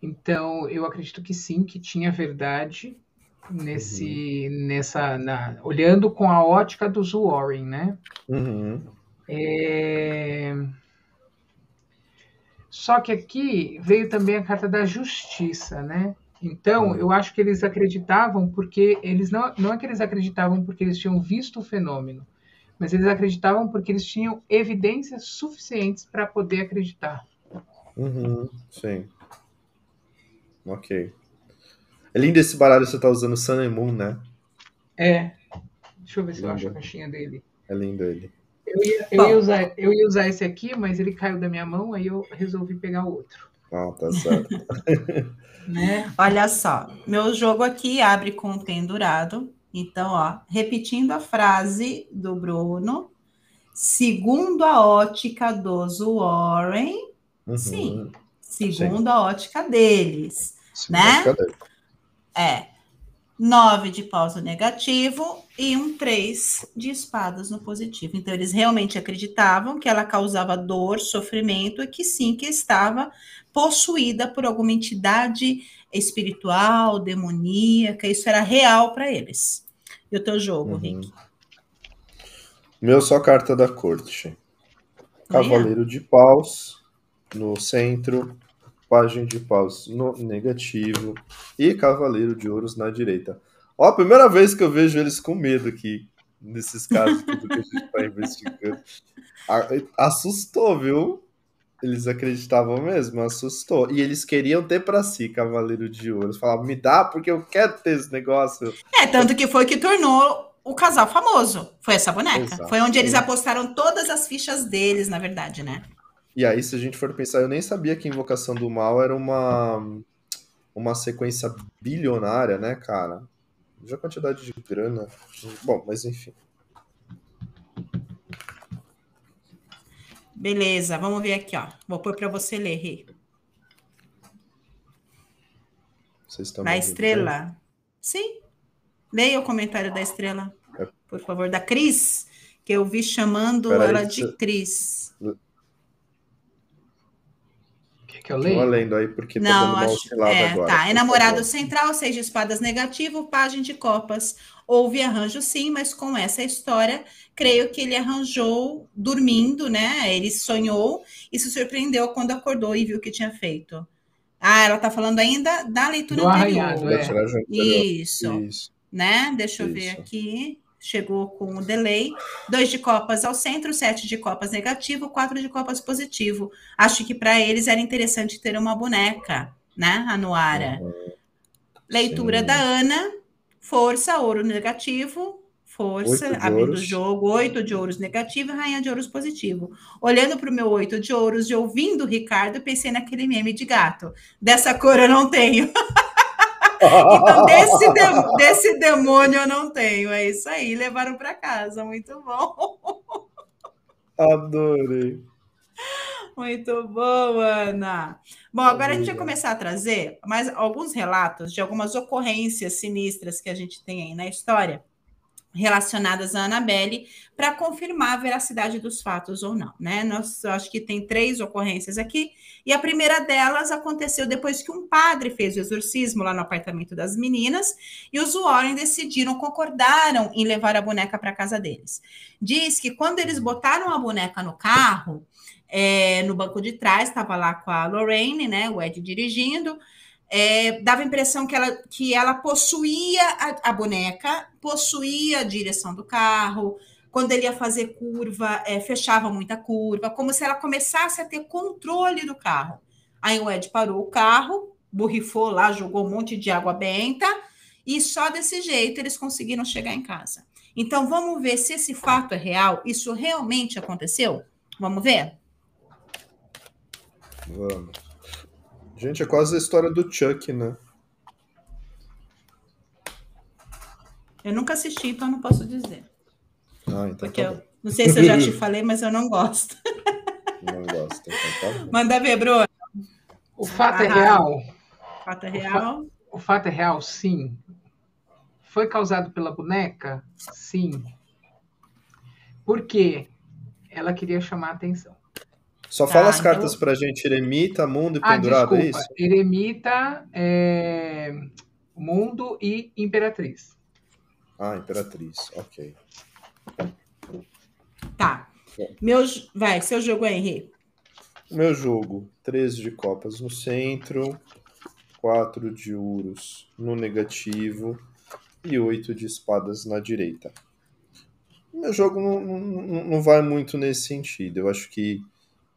Então, eu acredito que sim, que tinha verdade nesse, uhum. nessa, na, olhando com a ótica dos Warren, né? Uhum. É... Só que aqui veio também a carta da justiça, né? Então, uhum. eu acho que eles acreditavam porque eles não, não é que eles acreditavam porque eles tinham visto o fenômeno, mas eles acreditavam porque eles tinham evidências suficientes para poder acreditar. Uhum, sim. Ok. É lindo esse baralho que você tá usando, Sun and Moon, né? É. Deixa eu ver se lindo. eu acho a caixinha dele. É lindo ele. Eu ia, eu, ia usar, eu ia usar esse aqui, mas ele caiu da minha mão, aí eu resolvi pegar o outro. Ah, tá certo. né? Olha só, meu jogo aqui abre com o pendurado. Então, ó, repetindo a frase do Bruno, segundo a ótica dos Warren, uhum. sim, segundo sim. a ótica deles, né? Ótica é. Nove de paus no negativo e um três de espadas no positivo. Então, eles realmente acreditavam que ela causava dor, sofrimento e que sim, que estava possuída por alguma entidade espiritual, demoníaca. Isso era real para eles. E o teu jogo, uhum. Rick? Meu só carta da corte. Cavaleiro de paus no centro, página de paus no negativo e cavaleiro de ouros na direita. Ó, a primeira vez que eu vejo eles com medo aqui, nesses casos tudo que a gente está investigando. Assustou, viu? Eles acreditavam mesmo, assustou. E eles queriam ter para si Cavaleiro de Ouros. Falavam, me dá porque eu quero ter esse negócio. É, tanto que foi que tornou o casal famoso. Foi essa boneca. Exato. Foi onde eles apostaram todas as fichas deles, na verdade, né? E aí, se a gente for pensar, eu nem sabia que Invocação do Mal era uma, uma sequência bilionária, né, cara? Já a quantidade de grana. Bom, mas enfim. Beleza, vamos ver aqui, ó. Vou pôr para você ler, Rê. Na estrela. Sim. Leia o comentário da estrela, é. por favor, da Cris, que eu vi chamando Pera ela aí, de Cris que eu leio? lendo aí porque tá Não, dando acho, é, agora. Tá, enamorado central, seis de espadas negativo, página de copas. Houve arranjo sim, mas com essa história, creio que ele arranjou dormindo, né? Ele sonhou e se surpreendeu quando acordou e viu o que tinha feito. Ah, ela tá falando ainda da leitura Do anterior. Arranhado, é. Isso. Isso. Né? Deixa eu Isso. ver aqui chegou com o delay. Dois de copas ao centro, sete de copas negativo, quatro de copas positivo. Acho que para eles era interessante ter uma boneca, né? A Noara. Uhum. Leitura Sim. da Ana, força, ouro negativo, força, abrindo o jogo, oito de ouros negativo e rainha de ouros positivo. Olhando para o meu oito de ouros e ouvindo o Ricardo, pensei naquele meme de gato. Dessa cor eu não tenho. Então, desse, de, desse demônio eu não tenho. É isso aí, levaram para casa. Muito bom. Adorei. Muito bom, Ana. Bom, agora a gente vai começar a trazer mais alguns relatos de algumas ocorrências sinistras que a gente tem aí na história relacionadas à Annabelle para confirmar a veracidade dos fatos ou não, né? Nós acho que tem três ocorrências aqui, e a primeira delas aconteceu depois que um padre fez o exorcismo lá no apartamento das meninas, e os Warren decidiram, concordaram em levar a boneca para casa deles. Diz que quando eles botaram a boneca no carro, é, no banco de trás, estava lá com a Lorraine, né? O Ed dirigindo é, dava a impressão que ela, que ela possuía a, a, boneca, possuía a direção do carro. Quando ele ia fazer curva, é, fechava muita curva, como se ela começasse a ter controle do carro. Aí o Ed parou o carro, borrifou lá, jogou um monte de água benta, e só desse jeito eles conseguiram chegar em casa. Então vamos ver se esse fato é real, isso realmente aconteceu? Vamos ver? Vamos. Gente, é quase a história do Chuck, né? Eu nunca assisti, então não posso dizer. Ah, então Porque tá eu não sei se eu já te falei, mas eu não gosto. Não gosto, então tá. Manda ver, Bruno. O fato é real. O fato é real? O, fa o fato é real, sim. Foi causado pela boneca? Sim. Por quê? Ela queria chamar a atenção. Só tá, fala as cartas então... pra gente, eremita, mundo e ah, pendurado, é desculpa. é isso? Eremita, é... mundo e imperatriz. Ah, imperatriz, ok. Tá. Meu, vai, seu jogo aí, Henrique. Meu jogo, 13 de copas no centro, 4 de ouros no negativo e 8 de espadas na direita. Meu jogo não, não, não vai muito nesse sentido. Eu acho que,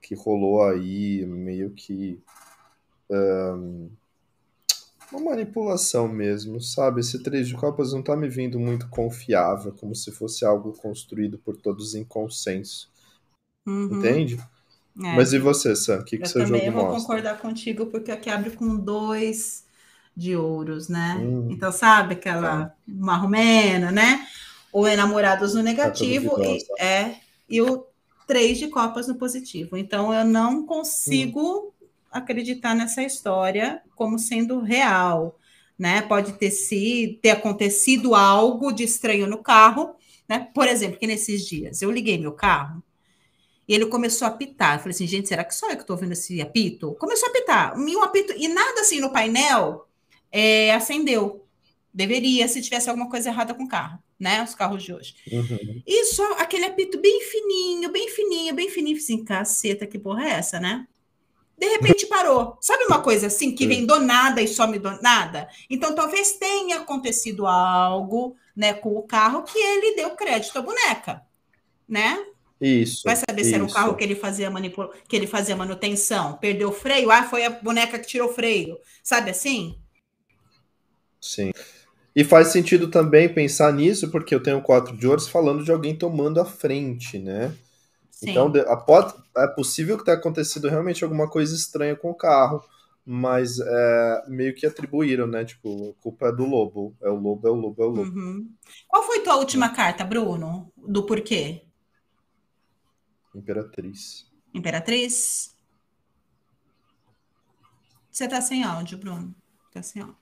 que rolou aí meio que um, uma manipulação mesmo, sabe? Esse 3 de copas não tá me vindo muito confiável, como se fosse algo construído por todos em consenso. Uhum. Entende? É. Mas e você, Sam? O que, que seu jogo mostra? Eu também vou concordar contigo, porque aqui abre com dois de ouros, né? Hum. Então, sabe aquela é. marromena, né? O enamorados no negativo tá e, é, e o três de copas no positivo. Então, eu não consigo acreditar nessa história como sendo real, né? Pode ter sido, ter acontecido algo de estranho no carro, né? Por exemplo, que nesses dias eu liguei meu carro e ele começou a apitar. Eu falei assim, gente, será que só eu que estou ouvindo esse apito? Começou a apitar. E um apito, e nada assim no painel é, acendeu. Deveria, se tivesse alguma coisa errada com o carro, né? Os carros de hoje. Uhum. E só aquele apito bem fininho, bem fininho, bem fininho. Assim, caceta, que porra é essa, né? De repente parou. Sabe uma coisa assim que vem do nada e some do nada? Então talvez tenha acontecido algo, né, com o carro que ele deu crédito à boneca, né? Isso. Vai saber isso. se era um carro que ele fazia manipula... que ele fazia manutenção, perdeu o freio, ah, foi a boneca que tirou o freio. Sabe assim? Sim. E faz sentido também pensar nisso, porque eu tenho quatro de ouros falando de alguém tomando a frente, né? Sim. Então, pode, é possível que tenha acontecido realmente alguma coisa estranha com o carro, mas é, meio que atribuíram, né? Tipo, a culpa é do lobo. É o lobo, é o lobo, é o lobo. Uhum. Qual foi tua última carta, Bruno? Do porquê? Imperatriz. Imperatriz? Você tá sem áudio, Bruno. Tá sem áudio.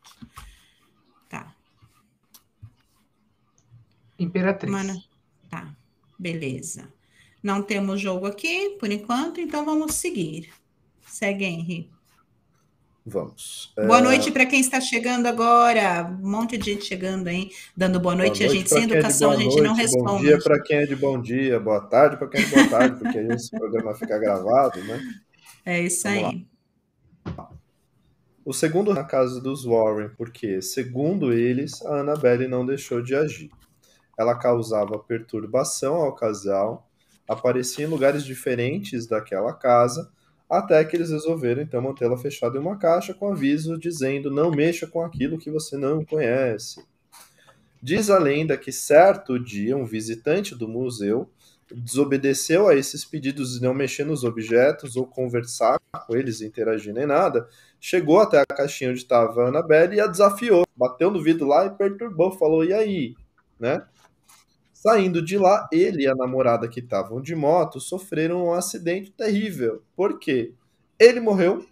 Tá. Imperatriz. Mano, tá. Beleza. Não temos jogo aqui, por enquanto, então vamos seguir. Segue, Henry. Vamos. Boa é... noite para quem está chegando agora. Um monte de gente chegando aí, dando boa noite. Boa noite a gente sem é educação, é a gente noite, não responde. Bom dia para quem é de bom dia, boa tarde para quem é de boa tarde, porque aí esse programa fica gravado, né? É isso Vamos aí. Lá. O segundo na casa dos Warren, porque, segundo eles, a Annabelle não deixou de agir. Ela causava perturbação ao casal, aparecia em lugares diferentes daquela casa até que eles resolveram então mantê-la fechada em uma caixa com aviso dizendo não mexa com aquilo que você não conhece. Diz a lenda que certo dia um visitante do museu desobedeceu a esses pedidos de não mexer nos objetos ou conversar com eles, interagir nem nada, chegou até a caixinha onde estava a Annabelle e a desafiou, bateu no vidro lá e perturbou, falou, e aí? Né? Saindo de lá, ele e a namorada que estavam de moto sofreram um acidente terrível. Por quê? Ele morreu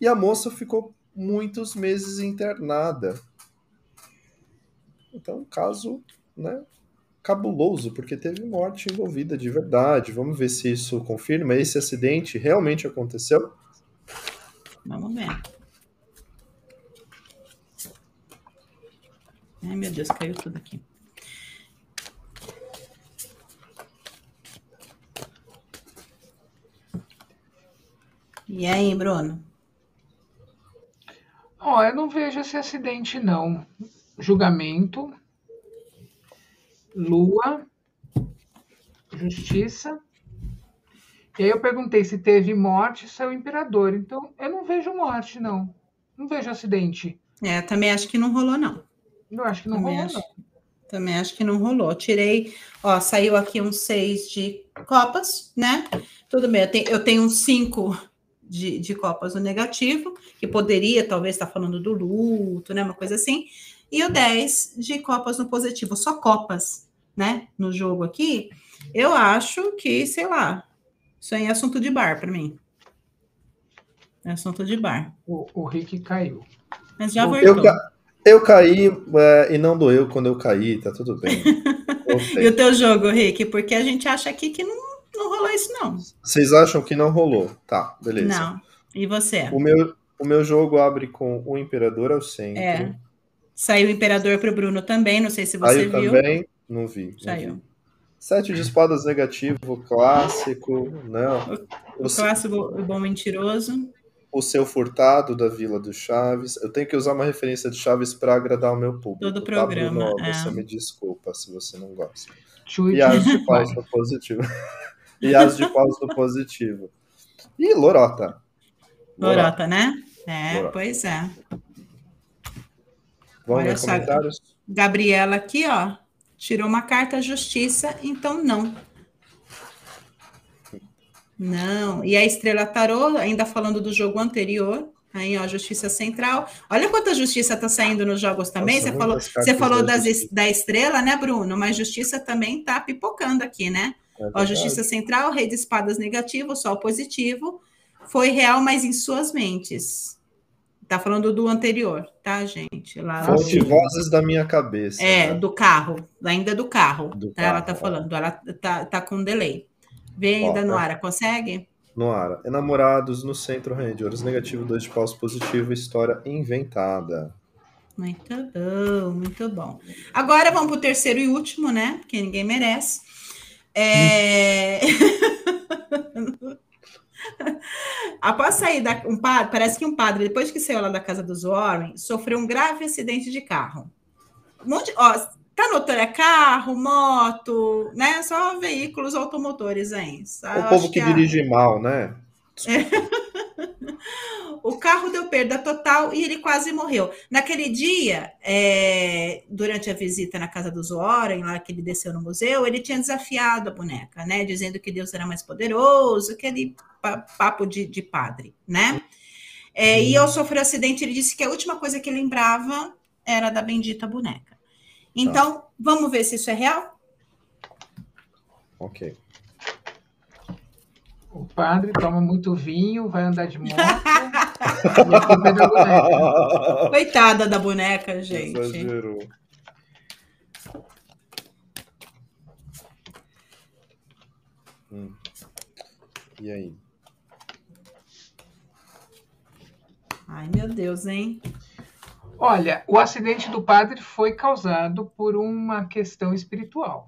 e a moça ficou muitos meses internada. Então, caso, né, cabuloso, porque teve morte envolvida de verdade. Vamos ver se isso confirma. Esse acidente realmente aconteceu? Vamos ver. Ai, meu Deus, caiu tudo aqui. E aí, Bruno? Ó, oh, eu não vejo esse acidente, não. Julgamento, lua, justiça. E aí eu perguntei se teve morte, saiu o imperador. Então, eu não vejo morte, não. Não vejo acidente. É, também acho que não rolou, não. Eu acho que não também rolou, acho, não. Também acho que não rolou. Tirei, ó, saiu aqui um seis de copas, né? Tudo bem, eu tenho, eu tenho um cinco de, de copas no negativo, que poderia talvez estar falando do luto, né? Uma coisa assim. E o 10 de copas no positivo, só copas, né? No jogo aqui. Eu acho que, sei lá, isso aí é assunto de bar para mim. É assunto de bar. O, o Rick caiu. Mas já voltou. Eu, ca... eu caí é, e não doeu quando eu caí, tá tudo bem. e o teu jogo, Rick? Porque a gente acha aqui que não não rolou isso, não. Vocês acham que não rolou? Tá, beleza. Não. E você? O meu, o meu jogo abre com o Imperador ao centro. É. Saiu o Imperador pro Bruno também, não sei se você Saiu viu. também? Não vi. não Saiu. vi. Sete de espadas negativo, clássico, não. O clássico o bom mentiroso. o seu furtado da Vila do Chaves. Eu tenho que usar uma referência de Chaves para agradar o meu público. Todo tá, programa, Bruno? é. Você me desculpa se você não gosta. Chute. E de paus do positivo. E as de paus do positivo. E Lorota. Lorota, né? É, Lorota. pois é. Vamos Olha só. comentários? Gabriela aqui, ó, tirou uma carta justiça, então não. Não. E a Estrela Tarô, ainda falando do jogo anterior, aí, ó, Justiça Central. Olha quanta justiça tá saindo nos jogos também. Nossa, você falou, você falou da das, da Estrela, né, Bruno? Mas Justiça também tá pipocando aqui, né? É Ó. Justiça Central, Rei de Espadas negativo, Sol positivo. Foi real, mas em suas mentes. Tá falando do anterior, tá, gente? Lá Fonte vozes da minha cabeça. é, né? do carro, ainda do carro. Do tá? Ela carro, tá é. falando, ela tá, tá com delay. Ó, ainda no é. ar, consegue? Noara. Enamorados no centro, de Ouros negativo, dois de paus positivo, história inventada. Muito bom, muito bom. Agora vamos pro terceiro e último, né? Que ninguém merece. É... Após sair da um padre, parece que um padre, depois que saiu lá da casa dos Warren, sofreu um grave acidente de carro. Um monte, ó, tá notando? É carro, moto, né? Só veículos automotores aí. O povo que, a- dirige mal, né? O carro deu perda total e ele quase morreu. Naquele dia, é, durante a visita na casa dos Warren, lá que ele desceu no museu, ele tinha desafiado a boneca, né? Dizendo que Deus era mais poderoso, aquele pa- papo de, de padre, né? É, e ao sofrer o acidente, ele disse que a última coisa que lembrava era da bendita boneca. Então, vamos ver se isso é real? Ok. O padre toma muito vinho, vai andar de moto. e é da boneca. Coitada da boneca, gente. Exagerou. Hum. E aí? Ai, meu Deus, hein? Olha, o acidente do padre foi causado por uma questão espiritual.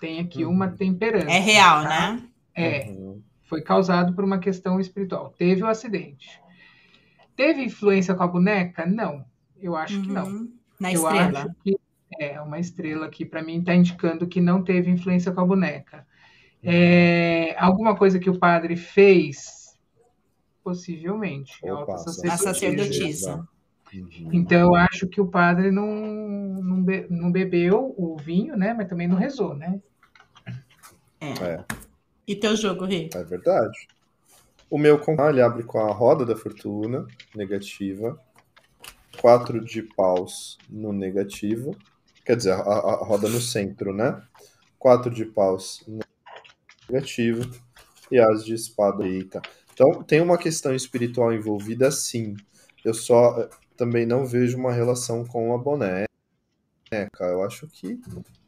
Tem aqui uma temperança. É real, tá? né? É, Uhum. foi causado por uma questão espiritual. Teve o acidente. Teve influência com a boneca? Não. Eu acho que não. Uhum. Na Eu estrela. acho que é uma estrela aqui para mim está indicando que não teve influência com a boneca. É, alguma coisa que o padre fez, possivelmente. É Opa, A sacerdotisa. Uhum. Então eu acho que o padre não, não, be- não bebeu o vinho, né? Mas também não rezou, né? É, E teu jogo, Rê? é verdade. O meu com ele abre com a roda da fortuna, negativa. Quatro de paus no negativo. Quer dizer, a, a- a roda no centro, né? Quatro de paus no negativo. E as de espada. Eita. Então, tem uma questão espiritual envolvida, sim. Eu só eh, também não vejo uma relação com a boneca. Eu acho que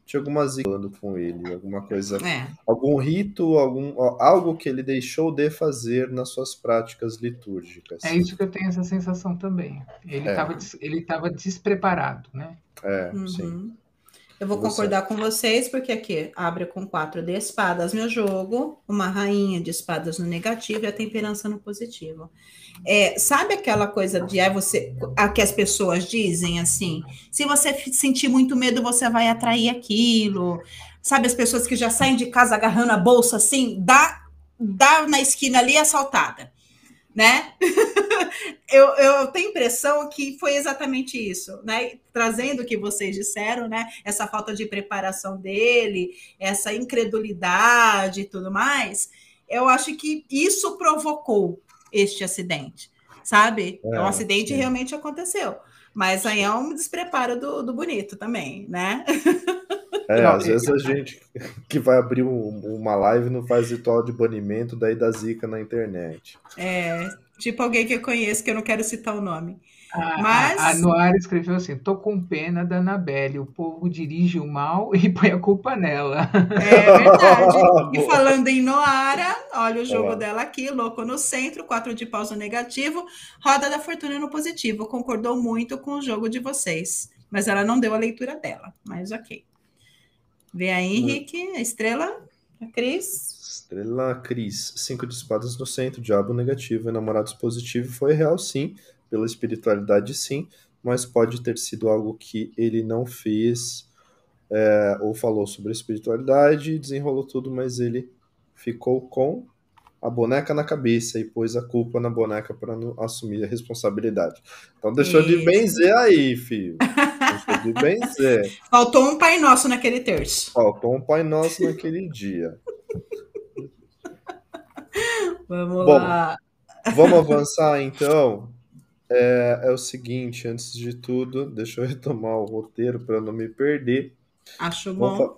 tinha alguma zica falando com ele, alguma coisa É. algum rito, algum, algo que ele deixou de fazer nas suas práticas litúrgicas. É isso que eu tenho essa sensação também. Ele É. estava ele tava despreparado, né? É, Uhum. sim. Eu vou concordar com vocês, porque aqui abre com quatro de espadas meu jogo, uma rainha de espadas no negativo e a temperança no positivo. É, sabe aquela coisa de é você, a que as pessoas dizem assim? Se você sentir muito medo, você vai atrair aquilo. Sabe as pessoas que já saem de casa agarrando a bolsa assim, dá, dá na esquina ali assaltada, né? eu, eu tenho impressão que foi exatamente isso, né? Trazendo o que vocês disseram, né? Essa falta de preparação dele, essa incredulidade e tudo mais. Eu acho que isso provocou este acidente, sabe? É, o acidente sim. realmente aconteceu. Mas aí é um despreparo do, do bonito também, né? É, Não, às vezes a gente que vai abrir um- uma live não faz ritual de banimento, daí dá zica na internet. É, tipo alguém que eu conheço, que eu não quero citar o nome. A, Mas... a, a Noara escreveu assim: tô com pena da Anabelle, o povo dirige o mal e põe a culpa nela. É verdade. e falando em Noara, olha o jogo Olá. dela aqui, louco no centro, quatro de paus no negativo, roda da fortuna no positivo. Concordou muito com o jogo de vocês. Mas ela não deu a leitura dela, mas ok. Vê aí, hum. Henrique, a estrela, a Cris. Estrela Cris, cinco de espadas no centro, diabo negativo, enamorados positivo, foi real sim, pela espiritualidade sim, mas pode ter sido algo que ele não fez é, ou falou sobre a espiritualidade, desenrolou tudo, mas ele ficou com a boneca na cabeça e pôs a culpa na boneca para não assumir a responsabilidade. Então deixou Isso. de benzer aí, filho. Deixou de benzer. Faltou um Pai Nosso naquele terço. Faltou um Pai Nosso naquele dia. Vamos Bom, lá. Vamos avançar então. É, é, o seguinte, antes de tudo, deixa eu retomar o roteiro para não me perder. Acho bom. Vamos,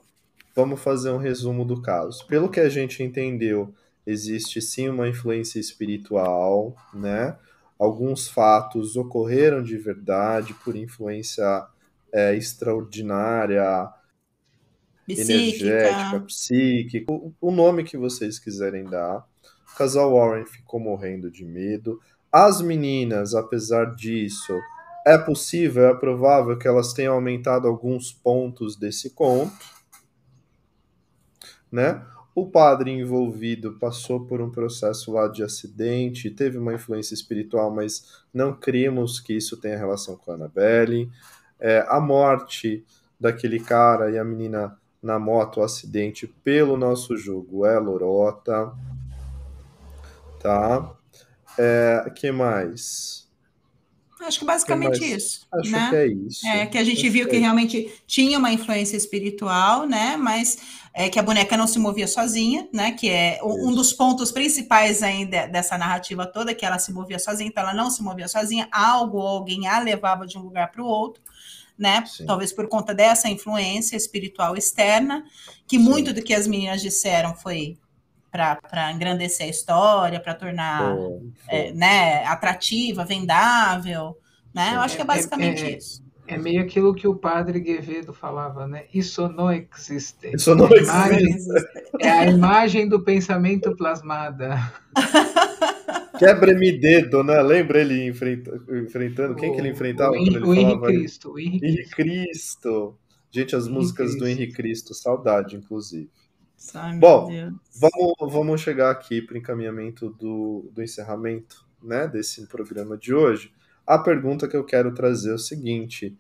vamos fazer um resumo do caso. Pelo que a gente entendeu, existe sim uma influência espiritual, né? Alguns fatos ocorreram de verdade por influência é, extraordinária, psíquica. energética, psíquica, o, o nome que vocês quiserem dar. O casal Warren ficou morrendo de medo. As meninas, apesar disso, é possível, é provável que elas tenham aumentado alguns pontos desse conto, né? O padre envolvido passou por um processo lá de acidente, teve uma influência espiritual, mas não cremos que isso tenha relação com a Annabelle. É, a morte daquele cara e a menina na moto, o acidente pelo nosso jogo é lorota. Tá? É, que mais? Acho que basicamente que isso. Acho né? que é isso. É, que a gente Acho viu que, que é realmente tinha uma influência espiritual, né? Mas é, que a boneca não se movia sozinha, né? Que é um, dos pontos principais ainda dessa narrativa toda, que ela se movia sozinha, então ela não se movia sozinha, algo ou alguém a levava de um lugar para o outro, né? Sim. Talvez por conta dessa influência espiritual externa, que Sim. muito do que as meninas disseram foi para engrandecer a história, para tornar é, né, atrativa, vendável, né? Eu acho que é, é basicamente é, é, isso. É meio aquilo que o padre Guevedo falava, né? Isso não existe. Isso não existe. É a imagem do pensamento plasmada. Quebra-me dedo, né? Lembra ele enfrenta, enfrentando? Quem que ele enfrentava? O, ele o Henrique Cristo. O Henrique, Henrique Cristo. Gente, as músicas Henrique do Henrique Cristo, saudade, inclusive. Ai, Bom, vamos, vamos chegar aqui para o encaminhamento do, do encerramento né, desse programa de hoje a pergunta que eu quero trazer é o seguinte: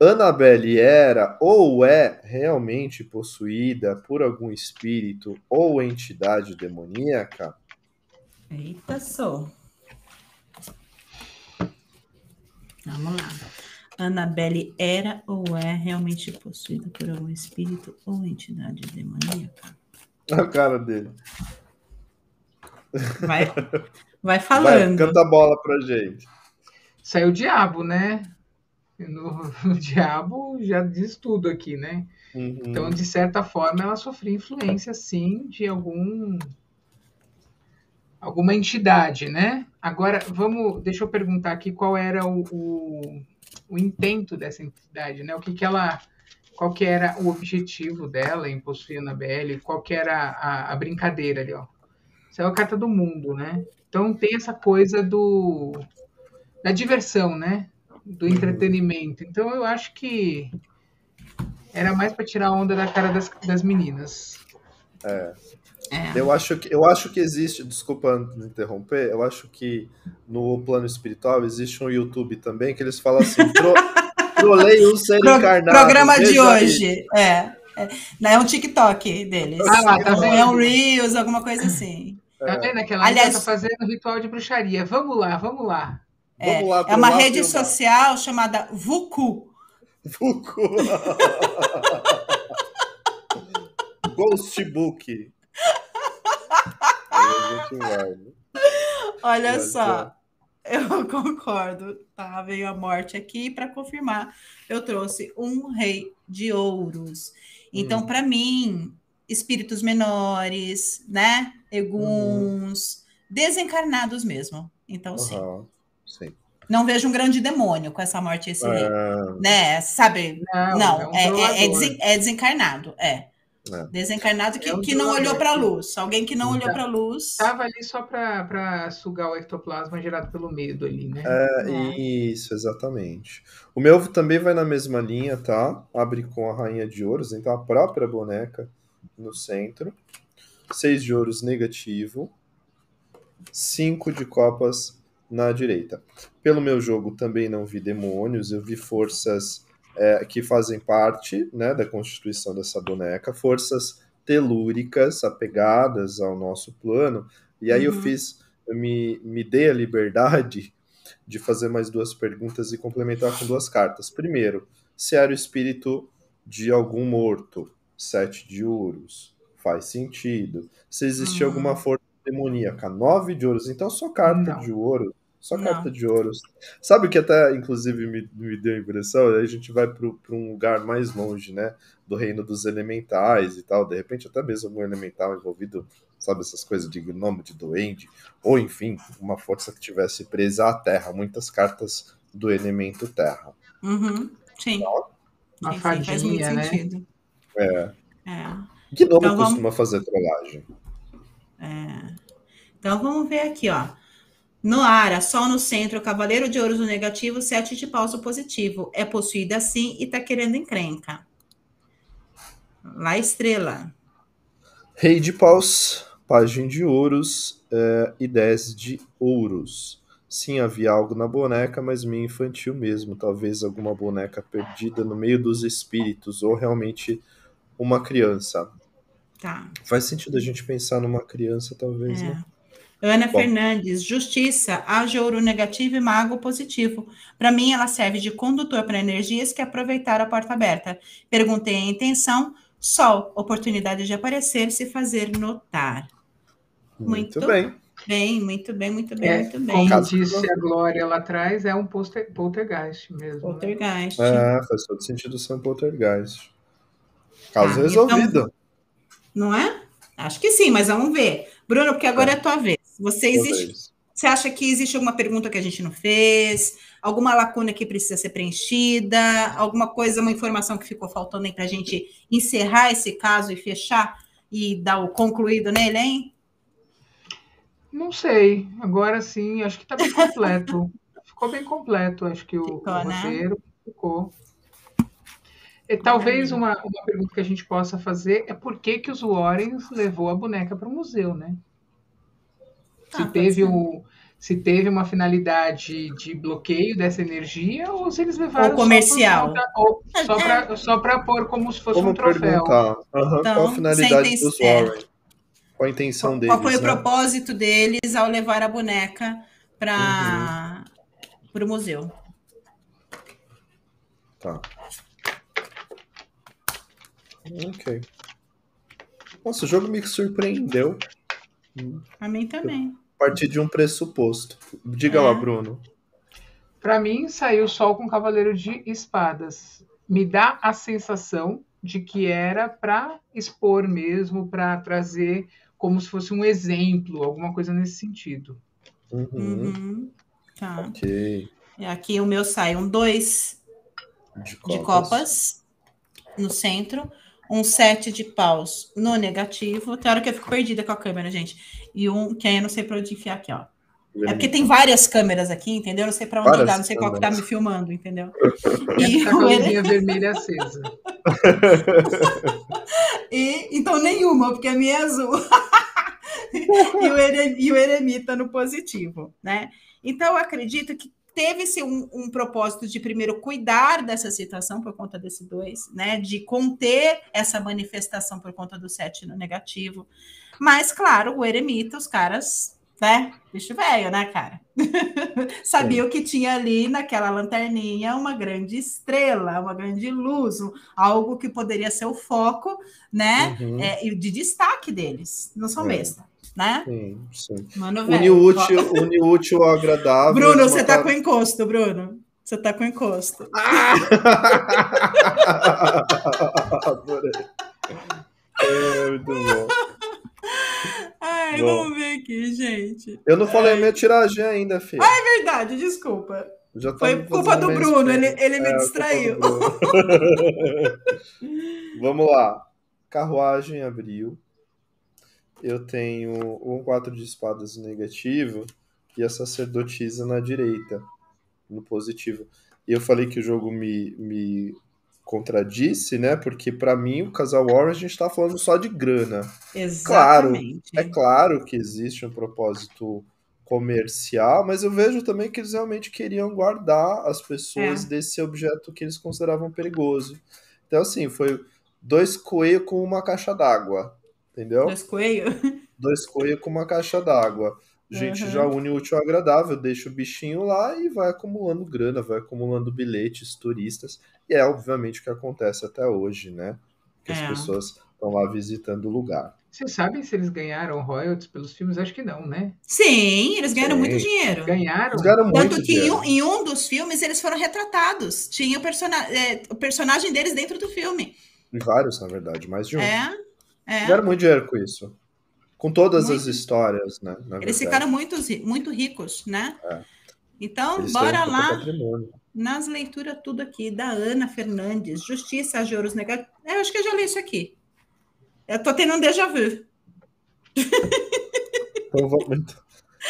Annabelle era ou é realmente possuída por algum espírito ou entidade demoníaca? Eita, só. Vamos lá. Annabelle era ou é realmente possuída por algum espírito ou entidade demoníaca? A cara dele. Vai, vai falando. Vai, canta a bola pra gente saiu o diabo, né? No, o diabo já diz tudo aqui, né? Uhum. Então, de certa forma, ela sofreu influência, sim, de algum alguma entidade, né? Agora, vamos, deixa eu perguntar aqui qual era o, o, o intento dessa entidade, né? O que, que ela, qual que era o objetivo dela em possuir a Anabelle, qual que era a, a brincadeira ali, ó. Isso é a carta do mundo, né? Então tem essa coisa do da diversão, né? Do uhum. entretenimento. Então eu acho que era mais para tirar a onda da cara das, das meninas. É. é. Eu, acho que, eu acho que existe, desculpa interromper, eu acho que no plano espiritual existe um YouTube também que eles falam assim: tro, trolei um ser Pro, encarnado. Programa de hoje. É. É, é um TikTok deles. Ah lá, tá vendo? É um Reels, alguma coisa assim. Tá vendo aquela Aliás, tá fazendo ritual de bruxaria? Vamos lá, vamos lá. É, é uma rede filmar. social chamada Vuku. Vuku. Ghostbook. Olha Mas, só, é. eu concordo. Tá, veio a morte aqui para confirmar. Eu trouxe um rei de ouros. Então, hum. para mim, espíritos menores, né? Eguns, hum. desencarnados mesmo. Então, uhum. sim. Sim. não vejo um grande demônio com essa morte esse rei. É, Né? Sabe? Não, Não, é um é, é- é desen- é desencarnado, é. É. Desencarnado que, É um que não olhou para a luz. Alguém que não olhou para a luz. Estava ali só para sugar o ectoplasma gerado pelo medo ali, né? É, isso, exatamente. O meu também vai na mesma linha, tá? Abre com a Rainha de Ouros, então a própria boneca no centro. Seis de ouros negativo. Cinco de copas na direita. Pelo meu jogo também não vi demônios, eu vi forças é, que fazem parte né, da constituição dessa boneca, forças telúricas apegadas ao nosso plano. E aí eu Uhum. fiz, eu me, me dei a liberdade de fazer mais duas perguntas e complementar com duas cartas. Primeiro, se era o espírito de algum morto, sete de ouros, faz sentido. Se existia Hum. alguma força demoníaca, nove de ouros, então só carta Não. de ouro. Só Não. carta de ouros. Sabe o que até, inclusive, me, me deu a impressão? Aí a gente vai para um lugar mais longe, né? Do reino dos elementais e tal. De repente, até mesmo algum elemental envolvido, sabe? Essas coisas de nome de duende. Ou, enfim, uma força que tivesse presa à terra. Muitas cartas do elemento terra. Uhum, Sim. Uma sim, sim, faz muito fadinha, né? sentido. É. É, Que nome Então vamos- costuma fazer trollagem? é. Então vamos ver aqui, ó. No Ara, Sol no centro, Cavaleiro de Ouros no negativo, Sete de Paus no positivo. É possuída assim e tá querendo encrenca. Lá, Estrela. Rei de paus, página de ouros é, e 10 de ouros. Sim, havia algo na boneca, mas meio infantil mesmo. Talvez alguma boneca perdida no meio dos espíritos, ou realmente uma criança. Tá. Faz sentido a gente pensar numa criança, talvez, né? É. Ana Bom. Fernandes, Justiça, age ouro negativo e mago positivo. Para mim, ela serve de condutor para energias que aproveitaram a porta aberta. Perguntei a intenção. Sol, oportunidade de aparecer, se fazer notar. Muito, Muito bem. Bem, muito bem, muito bem, É, muito bem. Como disse a Glória lá atrás, é um poster, poltergeist mesmo. né? Poltergeist. É, faz todo sentido ser um poltergeist. Caso Tá, resolvido. Não é? Acho que sim, mas vamos ver. Bruno, porque agora é a tua vez. Você existe. Você acha que existe alguma pergunta que a gente não fez? Alguma lacuna que precisa ser preenchida? Alguma coisa, uma informação que ficou faltando aí para a gente encerrar esse caso e fechar e dar o concluído nele, hein? Não sei. Agora sim, acho que está bem completo. ficou bem completo, acho que o, Ficou, o né? roteiro ficou. E talvez uma, uma pergunta que a gente possa fazer é por que, que os Warrens levou a boneca para o museu, né? Se Ah, pode teve o, se teve uma finalidade de bloqueio dessa energia ou se eles levaram Ou comercial. só, ou só para só para pôr como se fosse Como um troféu. perguntar? Aham, Então, qual a finalidade sem dos Warren? Qual a intenção Qual, deles? qual foi o né? propósito deles ao levar a boneca para o museu? Tá. Ok. Nossa, o jogo me surpreendeu A mim também. A partir de um pressuposto. Diga É. lá, Bruno. Para mim, saiu o sol com cavaleiro de espadas. Me dá a sensação de que era para expor mesmo, para trazer como se fosse um exemplo, alguma coisa nesse sentido. Uhum. Uhum. Tá. Ok. E Aqui o meu sai um dois De de copas no centro, um sete de paus no negativo. Tem hora que eu fico perdida com a câmera, gente. E um que aí eu não sei para onde enfiar aqui, ó. É porque tem várias câmeras aqui, entendeu? Eu não sei para onde Várias dar, não sei qual que tá me filmando, entendeu? E a ele- vermelha acesa. E, então nenhuma, porque a minha é azul. e, o ere, e o eremita no positivo, né? Então, eu acredito que teve-se um, um propósito de primeiro cuidar dessa situação por conta desse dois, né? De conter essa manifestação por conta do sete no negativo. Mas, claro, o eremita, os caras, né? Bicho velho, né, cara? Sabiam que tinha ali naquela lanterninha uma grande estrela, uma grande luz, algo que poderia ser o foco, né? Uhum. É, e de destaque deles. Não são É. besta, né? Sim, sim. Mano, Une útil, une útil ao agradável. Bruno, você tá com encosto, Bruno. Você tá com encosto. Adorei. É, muito bom. Ai, Bom. vamos ver aqui, gente. Eu não falei a minha tiragem ainda, filho. É verdade, desculpa. Já Foi culpa do Bruno, ele, ele me é, distraiu. Vamos lá. Carruagem abriu. Eu tenho um 4 de espadas negativo e a sacerdotisa na direita, no positivo. E eu falei que o jogo me, me contradisse, né? Porque para mim o casal Warren a gente tá falando só de grana. Exatamente. Claro, é claro que existe um propósito comercial, mas eu vejo também que eles realmente queriam guardar as pessoas é. desse objeto que eles consideravam perigoso. Então, assim, foi dois coelhos com uma caixa d'água, entendeu? Dois coelhos? Dois coelhos com uma caixa d'água. A gente uhum. já une o útil ao agradável, deixa o bichinho lá e vai acumulando grana, vai acumulando bilhetes, turistas. E é obviamente o que acontece até hoje, né? Que é. as pessoas estão lá visitando o lugar. Vocês sabem se eles ganharam royalties pelos filmes? Acho que não, né? Sim, eles ganharam Sim. muito dinheiro. Ganharam? Eles ganharam Tanto muito que dinheiro. em um, em um, dos filmes eles foram retratados. Tinha o, persona é, o personagem deles dentro do filme. Em vários, na verdade, mais de um. É, é. Ganharam muito dinheiro com isso. Com todas muito. as histórias, né? eles ficaram muito, muito ricos, né? É. Então, eles bora lá. Nas leituras tudo aqui da Ana Fernandes, Justiça, Juros Negativos. É, eu acho que eu já li isso aqui. Eu tô tendo um déjà vu. Então vamos,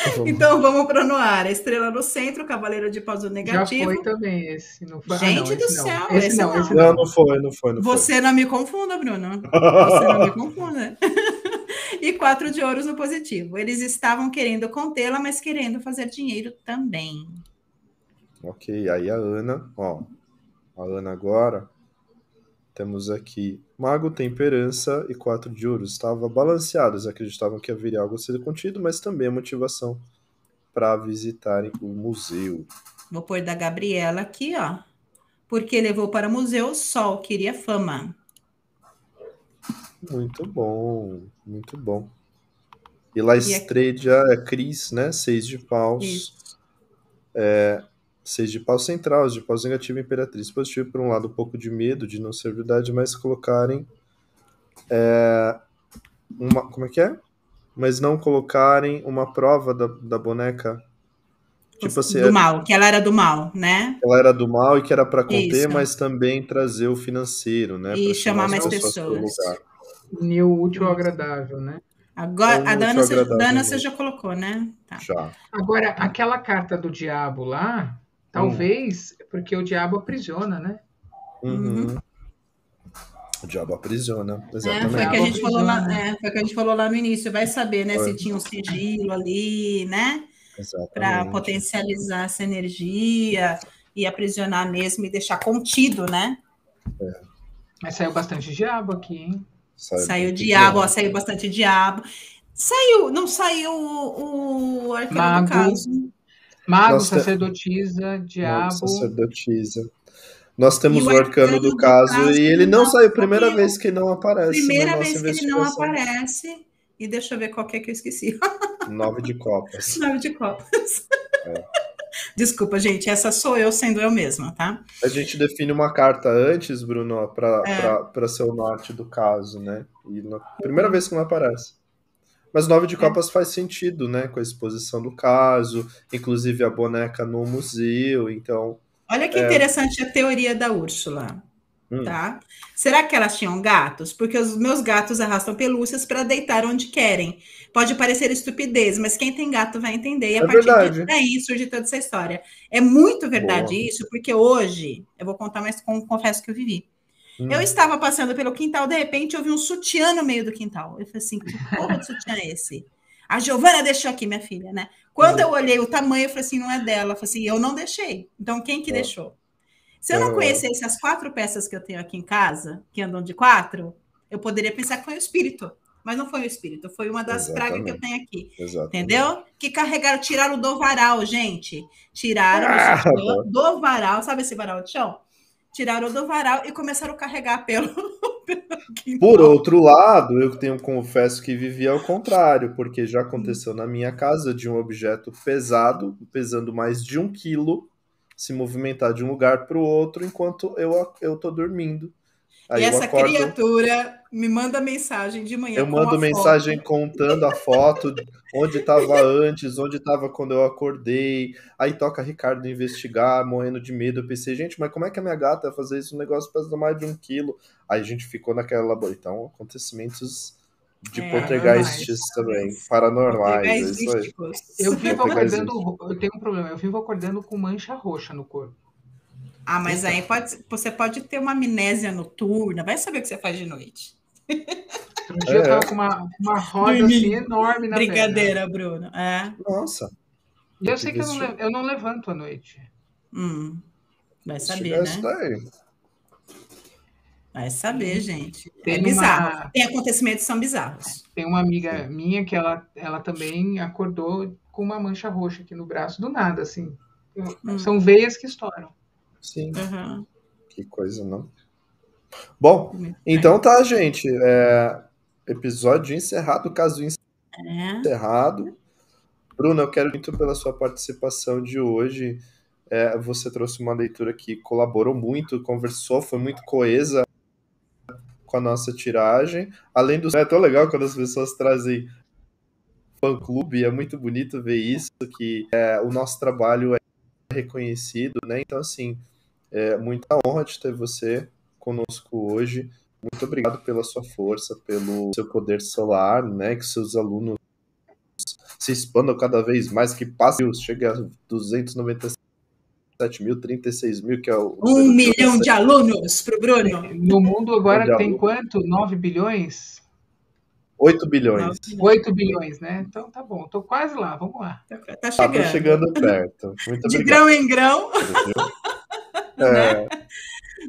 então, então vamos para Noir. Estrela no centro, Cavaleiro de Pausa Negativo. Já foi também esse. Não foi. Gente ah, não, do céu, não. Esse, esse não, não. Esse não, não foi, não foi. Não Você foi. não me confunda, Bruno. Você não me confunda. e quatro de ouros no positivo. Eles estavam querendo contê-la, mas querendo fazer dinheiro também. Ok, aí a Ana, ó. A Ana agora. Temos aqui Mago, Temperança e quatro de ouros. Estava balanceados, acreditavam que haveria algo a ser contido, mas também a motivação para visitarem o museu. Vou pôr da Gabriela aqui, ó. Porque levou para o museu, Sol queria fama. Muito bom, muito bom. E lá Estrela é Cris, né? Seis de paus. É, seis de pau central, de paus negativo imperatriz positivo, por um lado um pouco de medo de não ser verdade, mas colocarem é, uma, como é que é? Mas não colocarem uma prova da, da boneca tipo assim, do é mal, que ela era do mal, né? Ela era do mal e que era para conter, Isso. mas também trazer o financeiro, né? E chamar mais pessoas. Unir o útil ao agradável, né? Agora, a Dana, você, Dana você já colocou, né? Tá. Já. Agora, aquela carta do diabo lá, talvez, hum. porque o diabo aprisiona, né? Uhum. O diabo aprisiona, exatamente. É, foi, que a gente falou lá, é, foi que a gente falou lá no início. Vai saber, né? Foi. Se tinha um sigilo ali, né? Para potencializar essa energia e aprisionar mesmo e deixar contido, né? É. Mas saiu bastante diabo aqui, hein? Saiu, saiu diabo, ó, saiu bastante diabo. Saiu, não saiu o, o Mago, do caso. Mago, Nossa, sacerdotisa, diabo. Sacerdotisa. Nós temos o arcano, arcano do, do caso, caso e ele não saiu. Primeira vez que não aparece. Primeira vez que ele não aparece. E deixa eu ver qual que é que eu esqueci. Nove de copas. Nove de copas. É. Desculpa, gente, essa sou eu sendo eu mesma, tá? A gente define uma carta antes, Bruno, para é. ser o norte do caso, né? E na primeira vez que não aparece. Mas nove de é. copas é. faz sentido, né? Com a exposição do caso, inclusive a boneca no museu, então. Olha que é... interessante a teoria da Úrsula. Hum. Tá? Será que elas tinham gatos? Porque os meus gatos arrastam pelúcias para deitar onde querem. Pode parecer estupidez, mas quem tem gato vai entender. E a é partir verdade. daí surge toda essa história. É muito verdade Boa. isso, porque hoje, eu vou contar, mas com, confesso que eu vivi. Hum. Eu estava passando pelo quintal, de repente eu vi um sutiã no meio do quintal. Eu falei assim: que porra de sutiã é esse? A Giovana deixou aqui, minha filha, né? Quando hum. eu olhei o tamanho, eu falei assim: não é dela. Eu falei assim: eu não deixei. Então quem que deixou? Se eu não conhecesse as quatro peças que eu tenho aqui em casa, que andam de quatro, eu poderia pensar que foi o espírito. Mas não foi o espírito, foi uma das Exatamente. pragas que eu tenho aqui. Exatamente. Entendeu? Que carregaram, tiraram do varal, gente. Tiraram ah, do, do varal, sabe esse varal de chão? Tiraram do varal e começaram a carregar pelo. Por outro lado, eu tenho confesso que vivi ao contrário, porque já aconteceu na minha casa de um objeto pesado, pesando mais de um quilo, se movimentar de um lugar para o outro enquanto eu eu tô dormindo. Aí e essa acordo, criatura me manda mensagem de manhã. Eu mando mensagem foto. contando a foto, onde estava antes, onde estava quando eu acordei. Aí toca Ricardo investigar, morrendo de medo. Eu pensei, gente, mas como é que a minha gata vai fazer isso? Um negócio pesa mais de um quilo. Aí a gente ficou naquela. Então, acontecimentos de é, poltergeists também, paranormais. É isso aí. Eu vivo acordando, eu tenho um problema, eu vivo acordando com mancha roxa no corpo. Ah, mas aí pode, você pode ter uma amnésia noturna, vai saber o que você faz de noite. Um dia é. eu tava com uma, uma roda assim enorme na Brincadeira, perna. Bruno. É. Nossa. E eu sei que eu não, eu não levanto à noite. Hum. Vai saber, né? Daí. Vai saber, gente. É tem é bizarro. Uma... Tem acontecimentos que são bizarros. Tem uma amiga minha que ela, ela também acordou com uma mancha roxa aqui no braço, do nada, assim. Hum. São veias que estouram. Sim. Uhum. Que coisa, não? Bom, então tá, gente. É, episódio encerrado, caso é. encerrado. É. Bruna, eu quero muito pela sua participação de hoje. É, você trouxe uma leitura que colaborou muito, conversou, foi muito coesa com a nossa tiragem. Além do. É tão legal quando as pessoas trazem fã-clube, é muito bonito ver isso, que é, o nosso trabalho é reconhecido, né? Então, assim, é muita honra de ter você conosco hoje. Muito obrigado pela sua força, pelo seu poder solar, né? Que seus alunos se expandam cada vez mais, que passe, chegue a 297 mil, 36 mil, que é o. Um milhão de alunos para o Bruno. No mundo agora tem quanto? 9 bilhões? 8 bilhões. 8 bilhões, né? Então tá bom, tô quase lá, vamos lá. Tá chegando. Ah, tá chegando perto. Muito de grão em grão. É.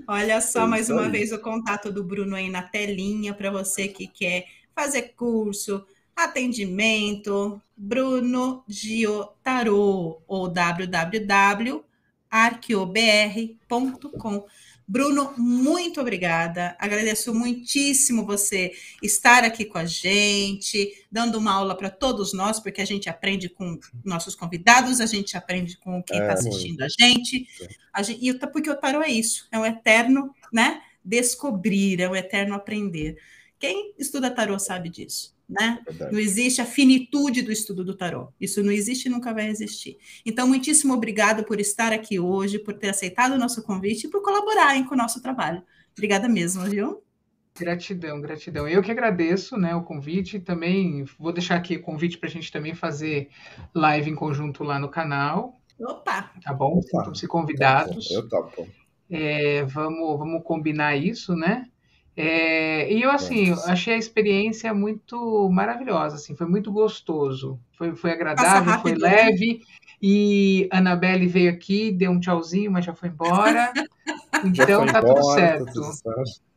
Olha só, é mais uma vez, o contato do Bruno aí na telinha para você que quer fazer curso, atendimento, Bruno Giotarô ou www.arqueobr.com. Bruno, muito obrigada. Agradeço muitíssimo você estar aqui com a gente, dando uma aula para todos nós, porque a gente aprende com nossos convidados, a gente aprende com quem está é, assistindo a gente. a gente. E porque o tarô é isso, é um eterno, né? Descobrir, é um eterno aprender. Quem estuda tarô sabe disso né? É não existe a finitude do estudo do tarô. Isso não existe e nunca vai existir. Então, muitíssimo obrigado por estar aqui hoje, por ter aceitado o nosso convite e por colaborarem com o nosso trabalho. Obrigada mesmo, viu? Gratidão, gratidão. Eu que agradeço né, o convite. Também vou deixar aqui o convite para a gente também fazer live em conjunto lá no canal. Opa! Tá bom? Sintam-se convidados. Eu topo. É, vamos, vamos combinar isso, né? É, e eu, assim, achei a experiência muito maravilhosa, assim, foi muito gostoso, foi, foi agradável, foi né? leve, e a Anabelle veio aqui, deu um tchauzinho, mas já foi embora, então tá embora, tudo certo. Tá tudo certo.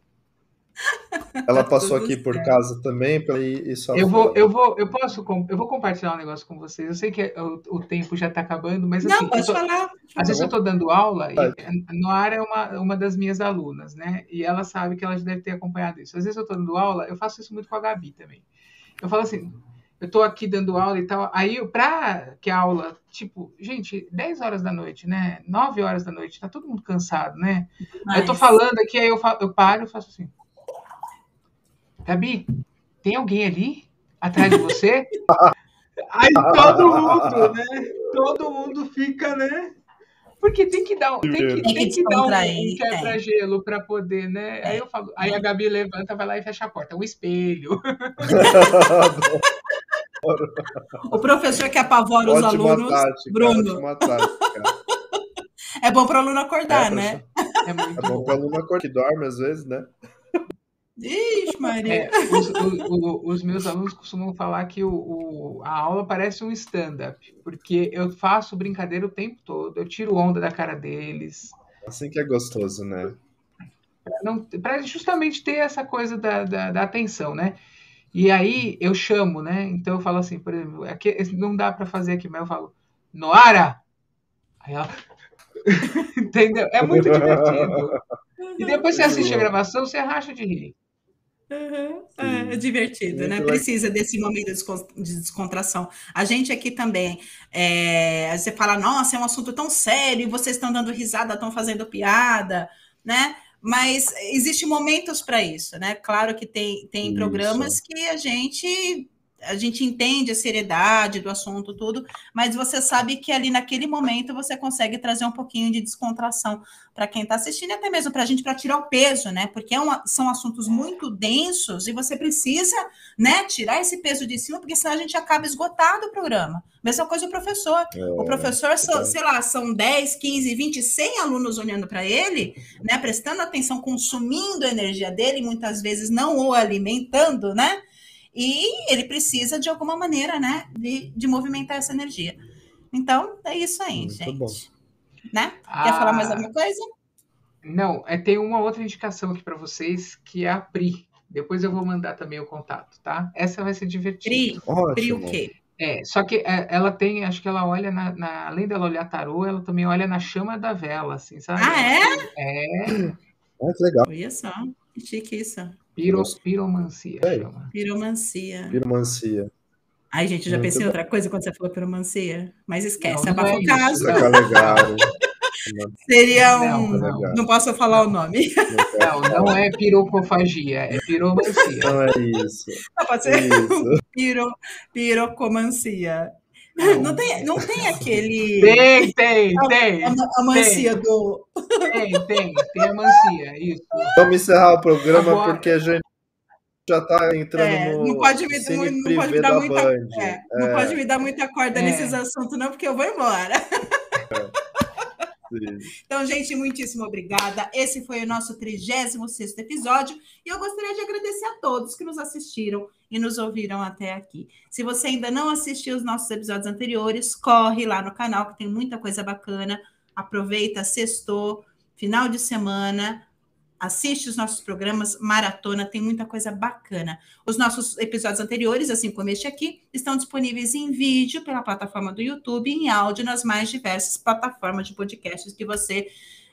Ela tá passou aqui por casa também e só eu vou, eu vou, eu posso, eu vou compartilhar um negócio com vocês. Eu sei que o, o tempo já está acabando, mas não, assim, pode tô, falar. Às vezes eu estou dando aula e Noara é uma, uma das minhas alunas, né? E ela sabe que ela já deve ter acompanhado isso. Às vezes eu estou dando aula, eu faço isso muito com a Gabi também. Eu falo assim, eu estou aqui dando aula e tal. Aí, para que a aula, tipo, gente, 10 horas da noite, né? 9 horas da noite, tá todo mundo cansado, né? Mas... Eu estou falando aqui, aí eu, falo, eu paro e faço assim. Gabi, tem alguém ali atrás de você? Aí todo mundo, né? Todo mundo fica, né? Porque tem que dar, tem que, tem tem que dar um, quebra-gelo é. para poder, né? Aí eu falo, aí a Gabi levanta, vai lá e fecha a porta. Um espelho. o professor que apavora os ótima alunos, tática, Bruno. é bom para o aluno acordar, é, né? É, é bom para o aluno acordar, que dorme às vezes, né? Ixi, Maria. É, os, o, os, meus alunos costumam falar que o, o a aula parece um stand-up, porque eu faço brincadeira o tempo todo, eu tiro onda da cara deles. Assim que é gostoso, né? Para justamente ter essa coisa da, da, da, atenção, né? E aí eu chamo, né? Então eu falo assim, por exemplo, aqui, não dá para fazer aqui, mas eu falo, Noara! Aí ela. Entendeu? É muito divertido. E depois você assiste a gravação, você racha de rir. Uhum. É, é, divertido, né? Precisa desse momento de descontração. A gente aqui também, é, você fala, nossa, é um assunto tão sério, vocês estão dando risada, estão fazendo piada, né? Mas existe momentos para isso, né? Claro que tem, tem programas que a gente a gente entende a seriedade do assunto, tudo, mas você sabe que ali naquele momento você consegue trazer um pouquinho de descontração para quem está assistindo, e até mesmo para a gente, para tirar o peso, né? Porque é uma, são assuntos muito densos e você precisa, né, tirar esse peso de cima, porque senão a gente acaba esgotado o programa. Mesma coisa o professor. É, o professor, são, é. sei lá, são 10, 15, 20, 100 alunos olhando para ele, né, prestando atenção, consumindo a energia dele, muitas vezes não o alimentando, né? E ele precisa, de alguma maneira, né, de, de movimentar essa energia. Então, é isso aí, Muito gente. Bom. Né? Ah, Quer falar mais alguma coisa? Não, é, tem uma outra indicação aqui para vocês, que é a Pri. Depois eu vou mandar também o contato, tá? Essa vai ser divertida. Pri, Pri o quê? É, só que é, ela tem, acho que ela olha na, na, além dela olhar tarô, ela também olha na chama da vela, assim, sabe? Ah, é? É. Ah, que legal. Olha só, que chique isso. Piro, piromancia. Piromancia. Piromancia. Ai, gente, eu já Muito pensei em outra coisa quando você falou piromancia. Mas esquece, abafa é o caso. É legal. Seria um. Não, não. não, posso falar o nome. Não, não é pirocofagia, é piromancia. Não é isso. Não, pode ser isso. Piro, pirocomancia. Não tem, não tem aquele. Tem, tem, tem. A, a mancia tem. do. Tem, tem, tem a mancia, isso. Vamos encerrar o programa Agora... porque a gente já está entrando é, no. Não pode me, não, não pode me dar muita. É, não é. pode me dar muita corda nesses é. assuntos, não, porque eu vou embora. É. Então, gente, muitíssimo obrigada. Esse foi o nosso 36 episódio e eu gostaria de agradecer a todos que nos assistiram e nos ouviram até aqui. Se você ainda não assistiu os nossos episódios anteriores, corre lá no canal que tem muita coisa bacana. Aproveita, sextou, final de semana, assiste os nossos programas, maratona, tem muita coisa bacana. Os nossos episódios anteriores, assim como este aqui, estão disponíveis em vídeo pela plataforma do YouTube e em áudio nas mais diversas plataformas de podcasts que você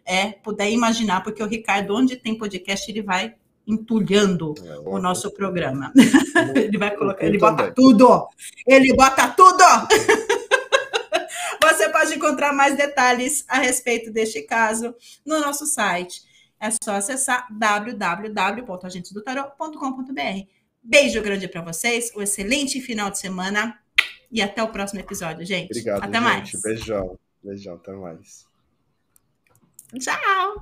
é, puder imaginar, porque o Ricardo, onde tem podcast, ele vai entulhando é, o nosso programa. ele vai colocar, ele bota tudo! Ele bota tudo! Você pode encontrar mais detalhes a respeito deste caso no nosso site é só acessar www.agentesdotarot.com.br. Beijo grande para vocês, um excelente final de semana e até o próximo episódio, gente. Obrigado, até gente. mais. Beijão. Beijão, até mais. Tchau.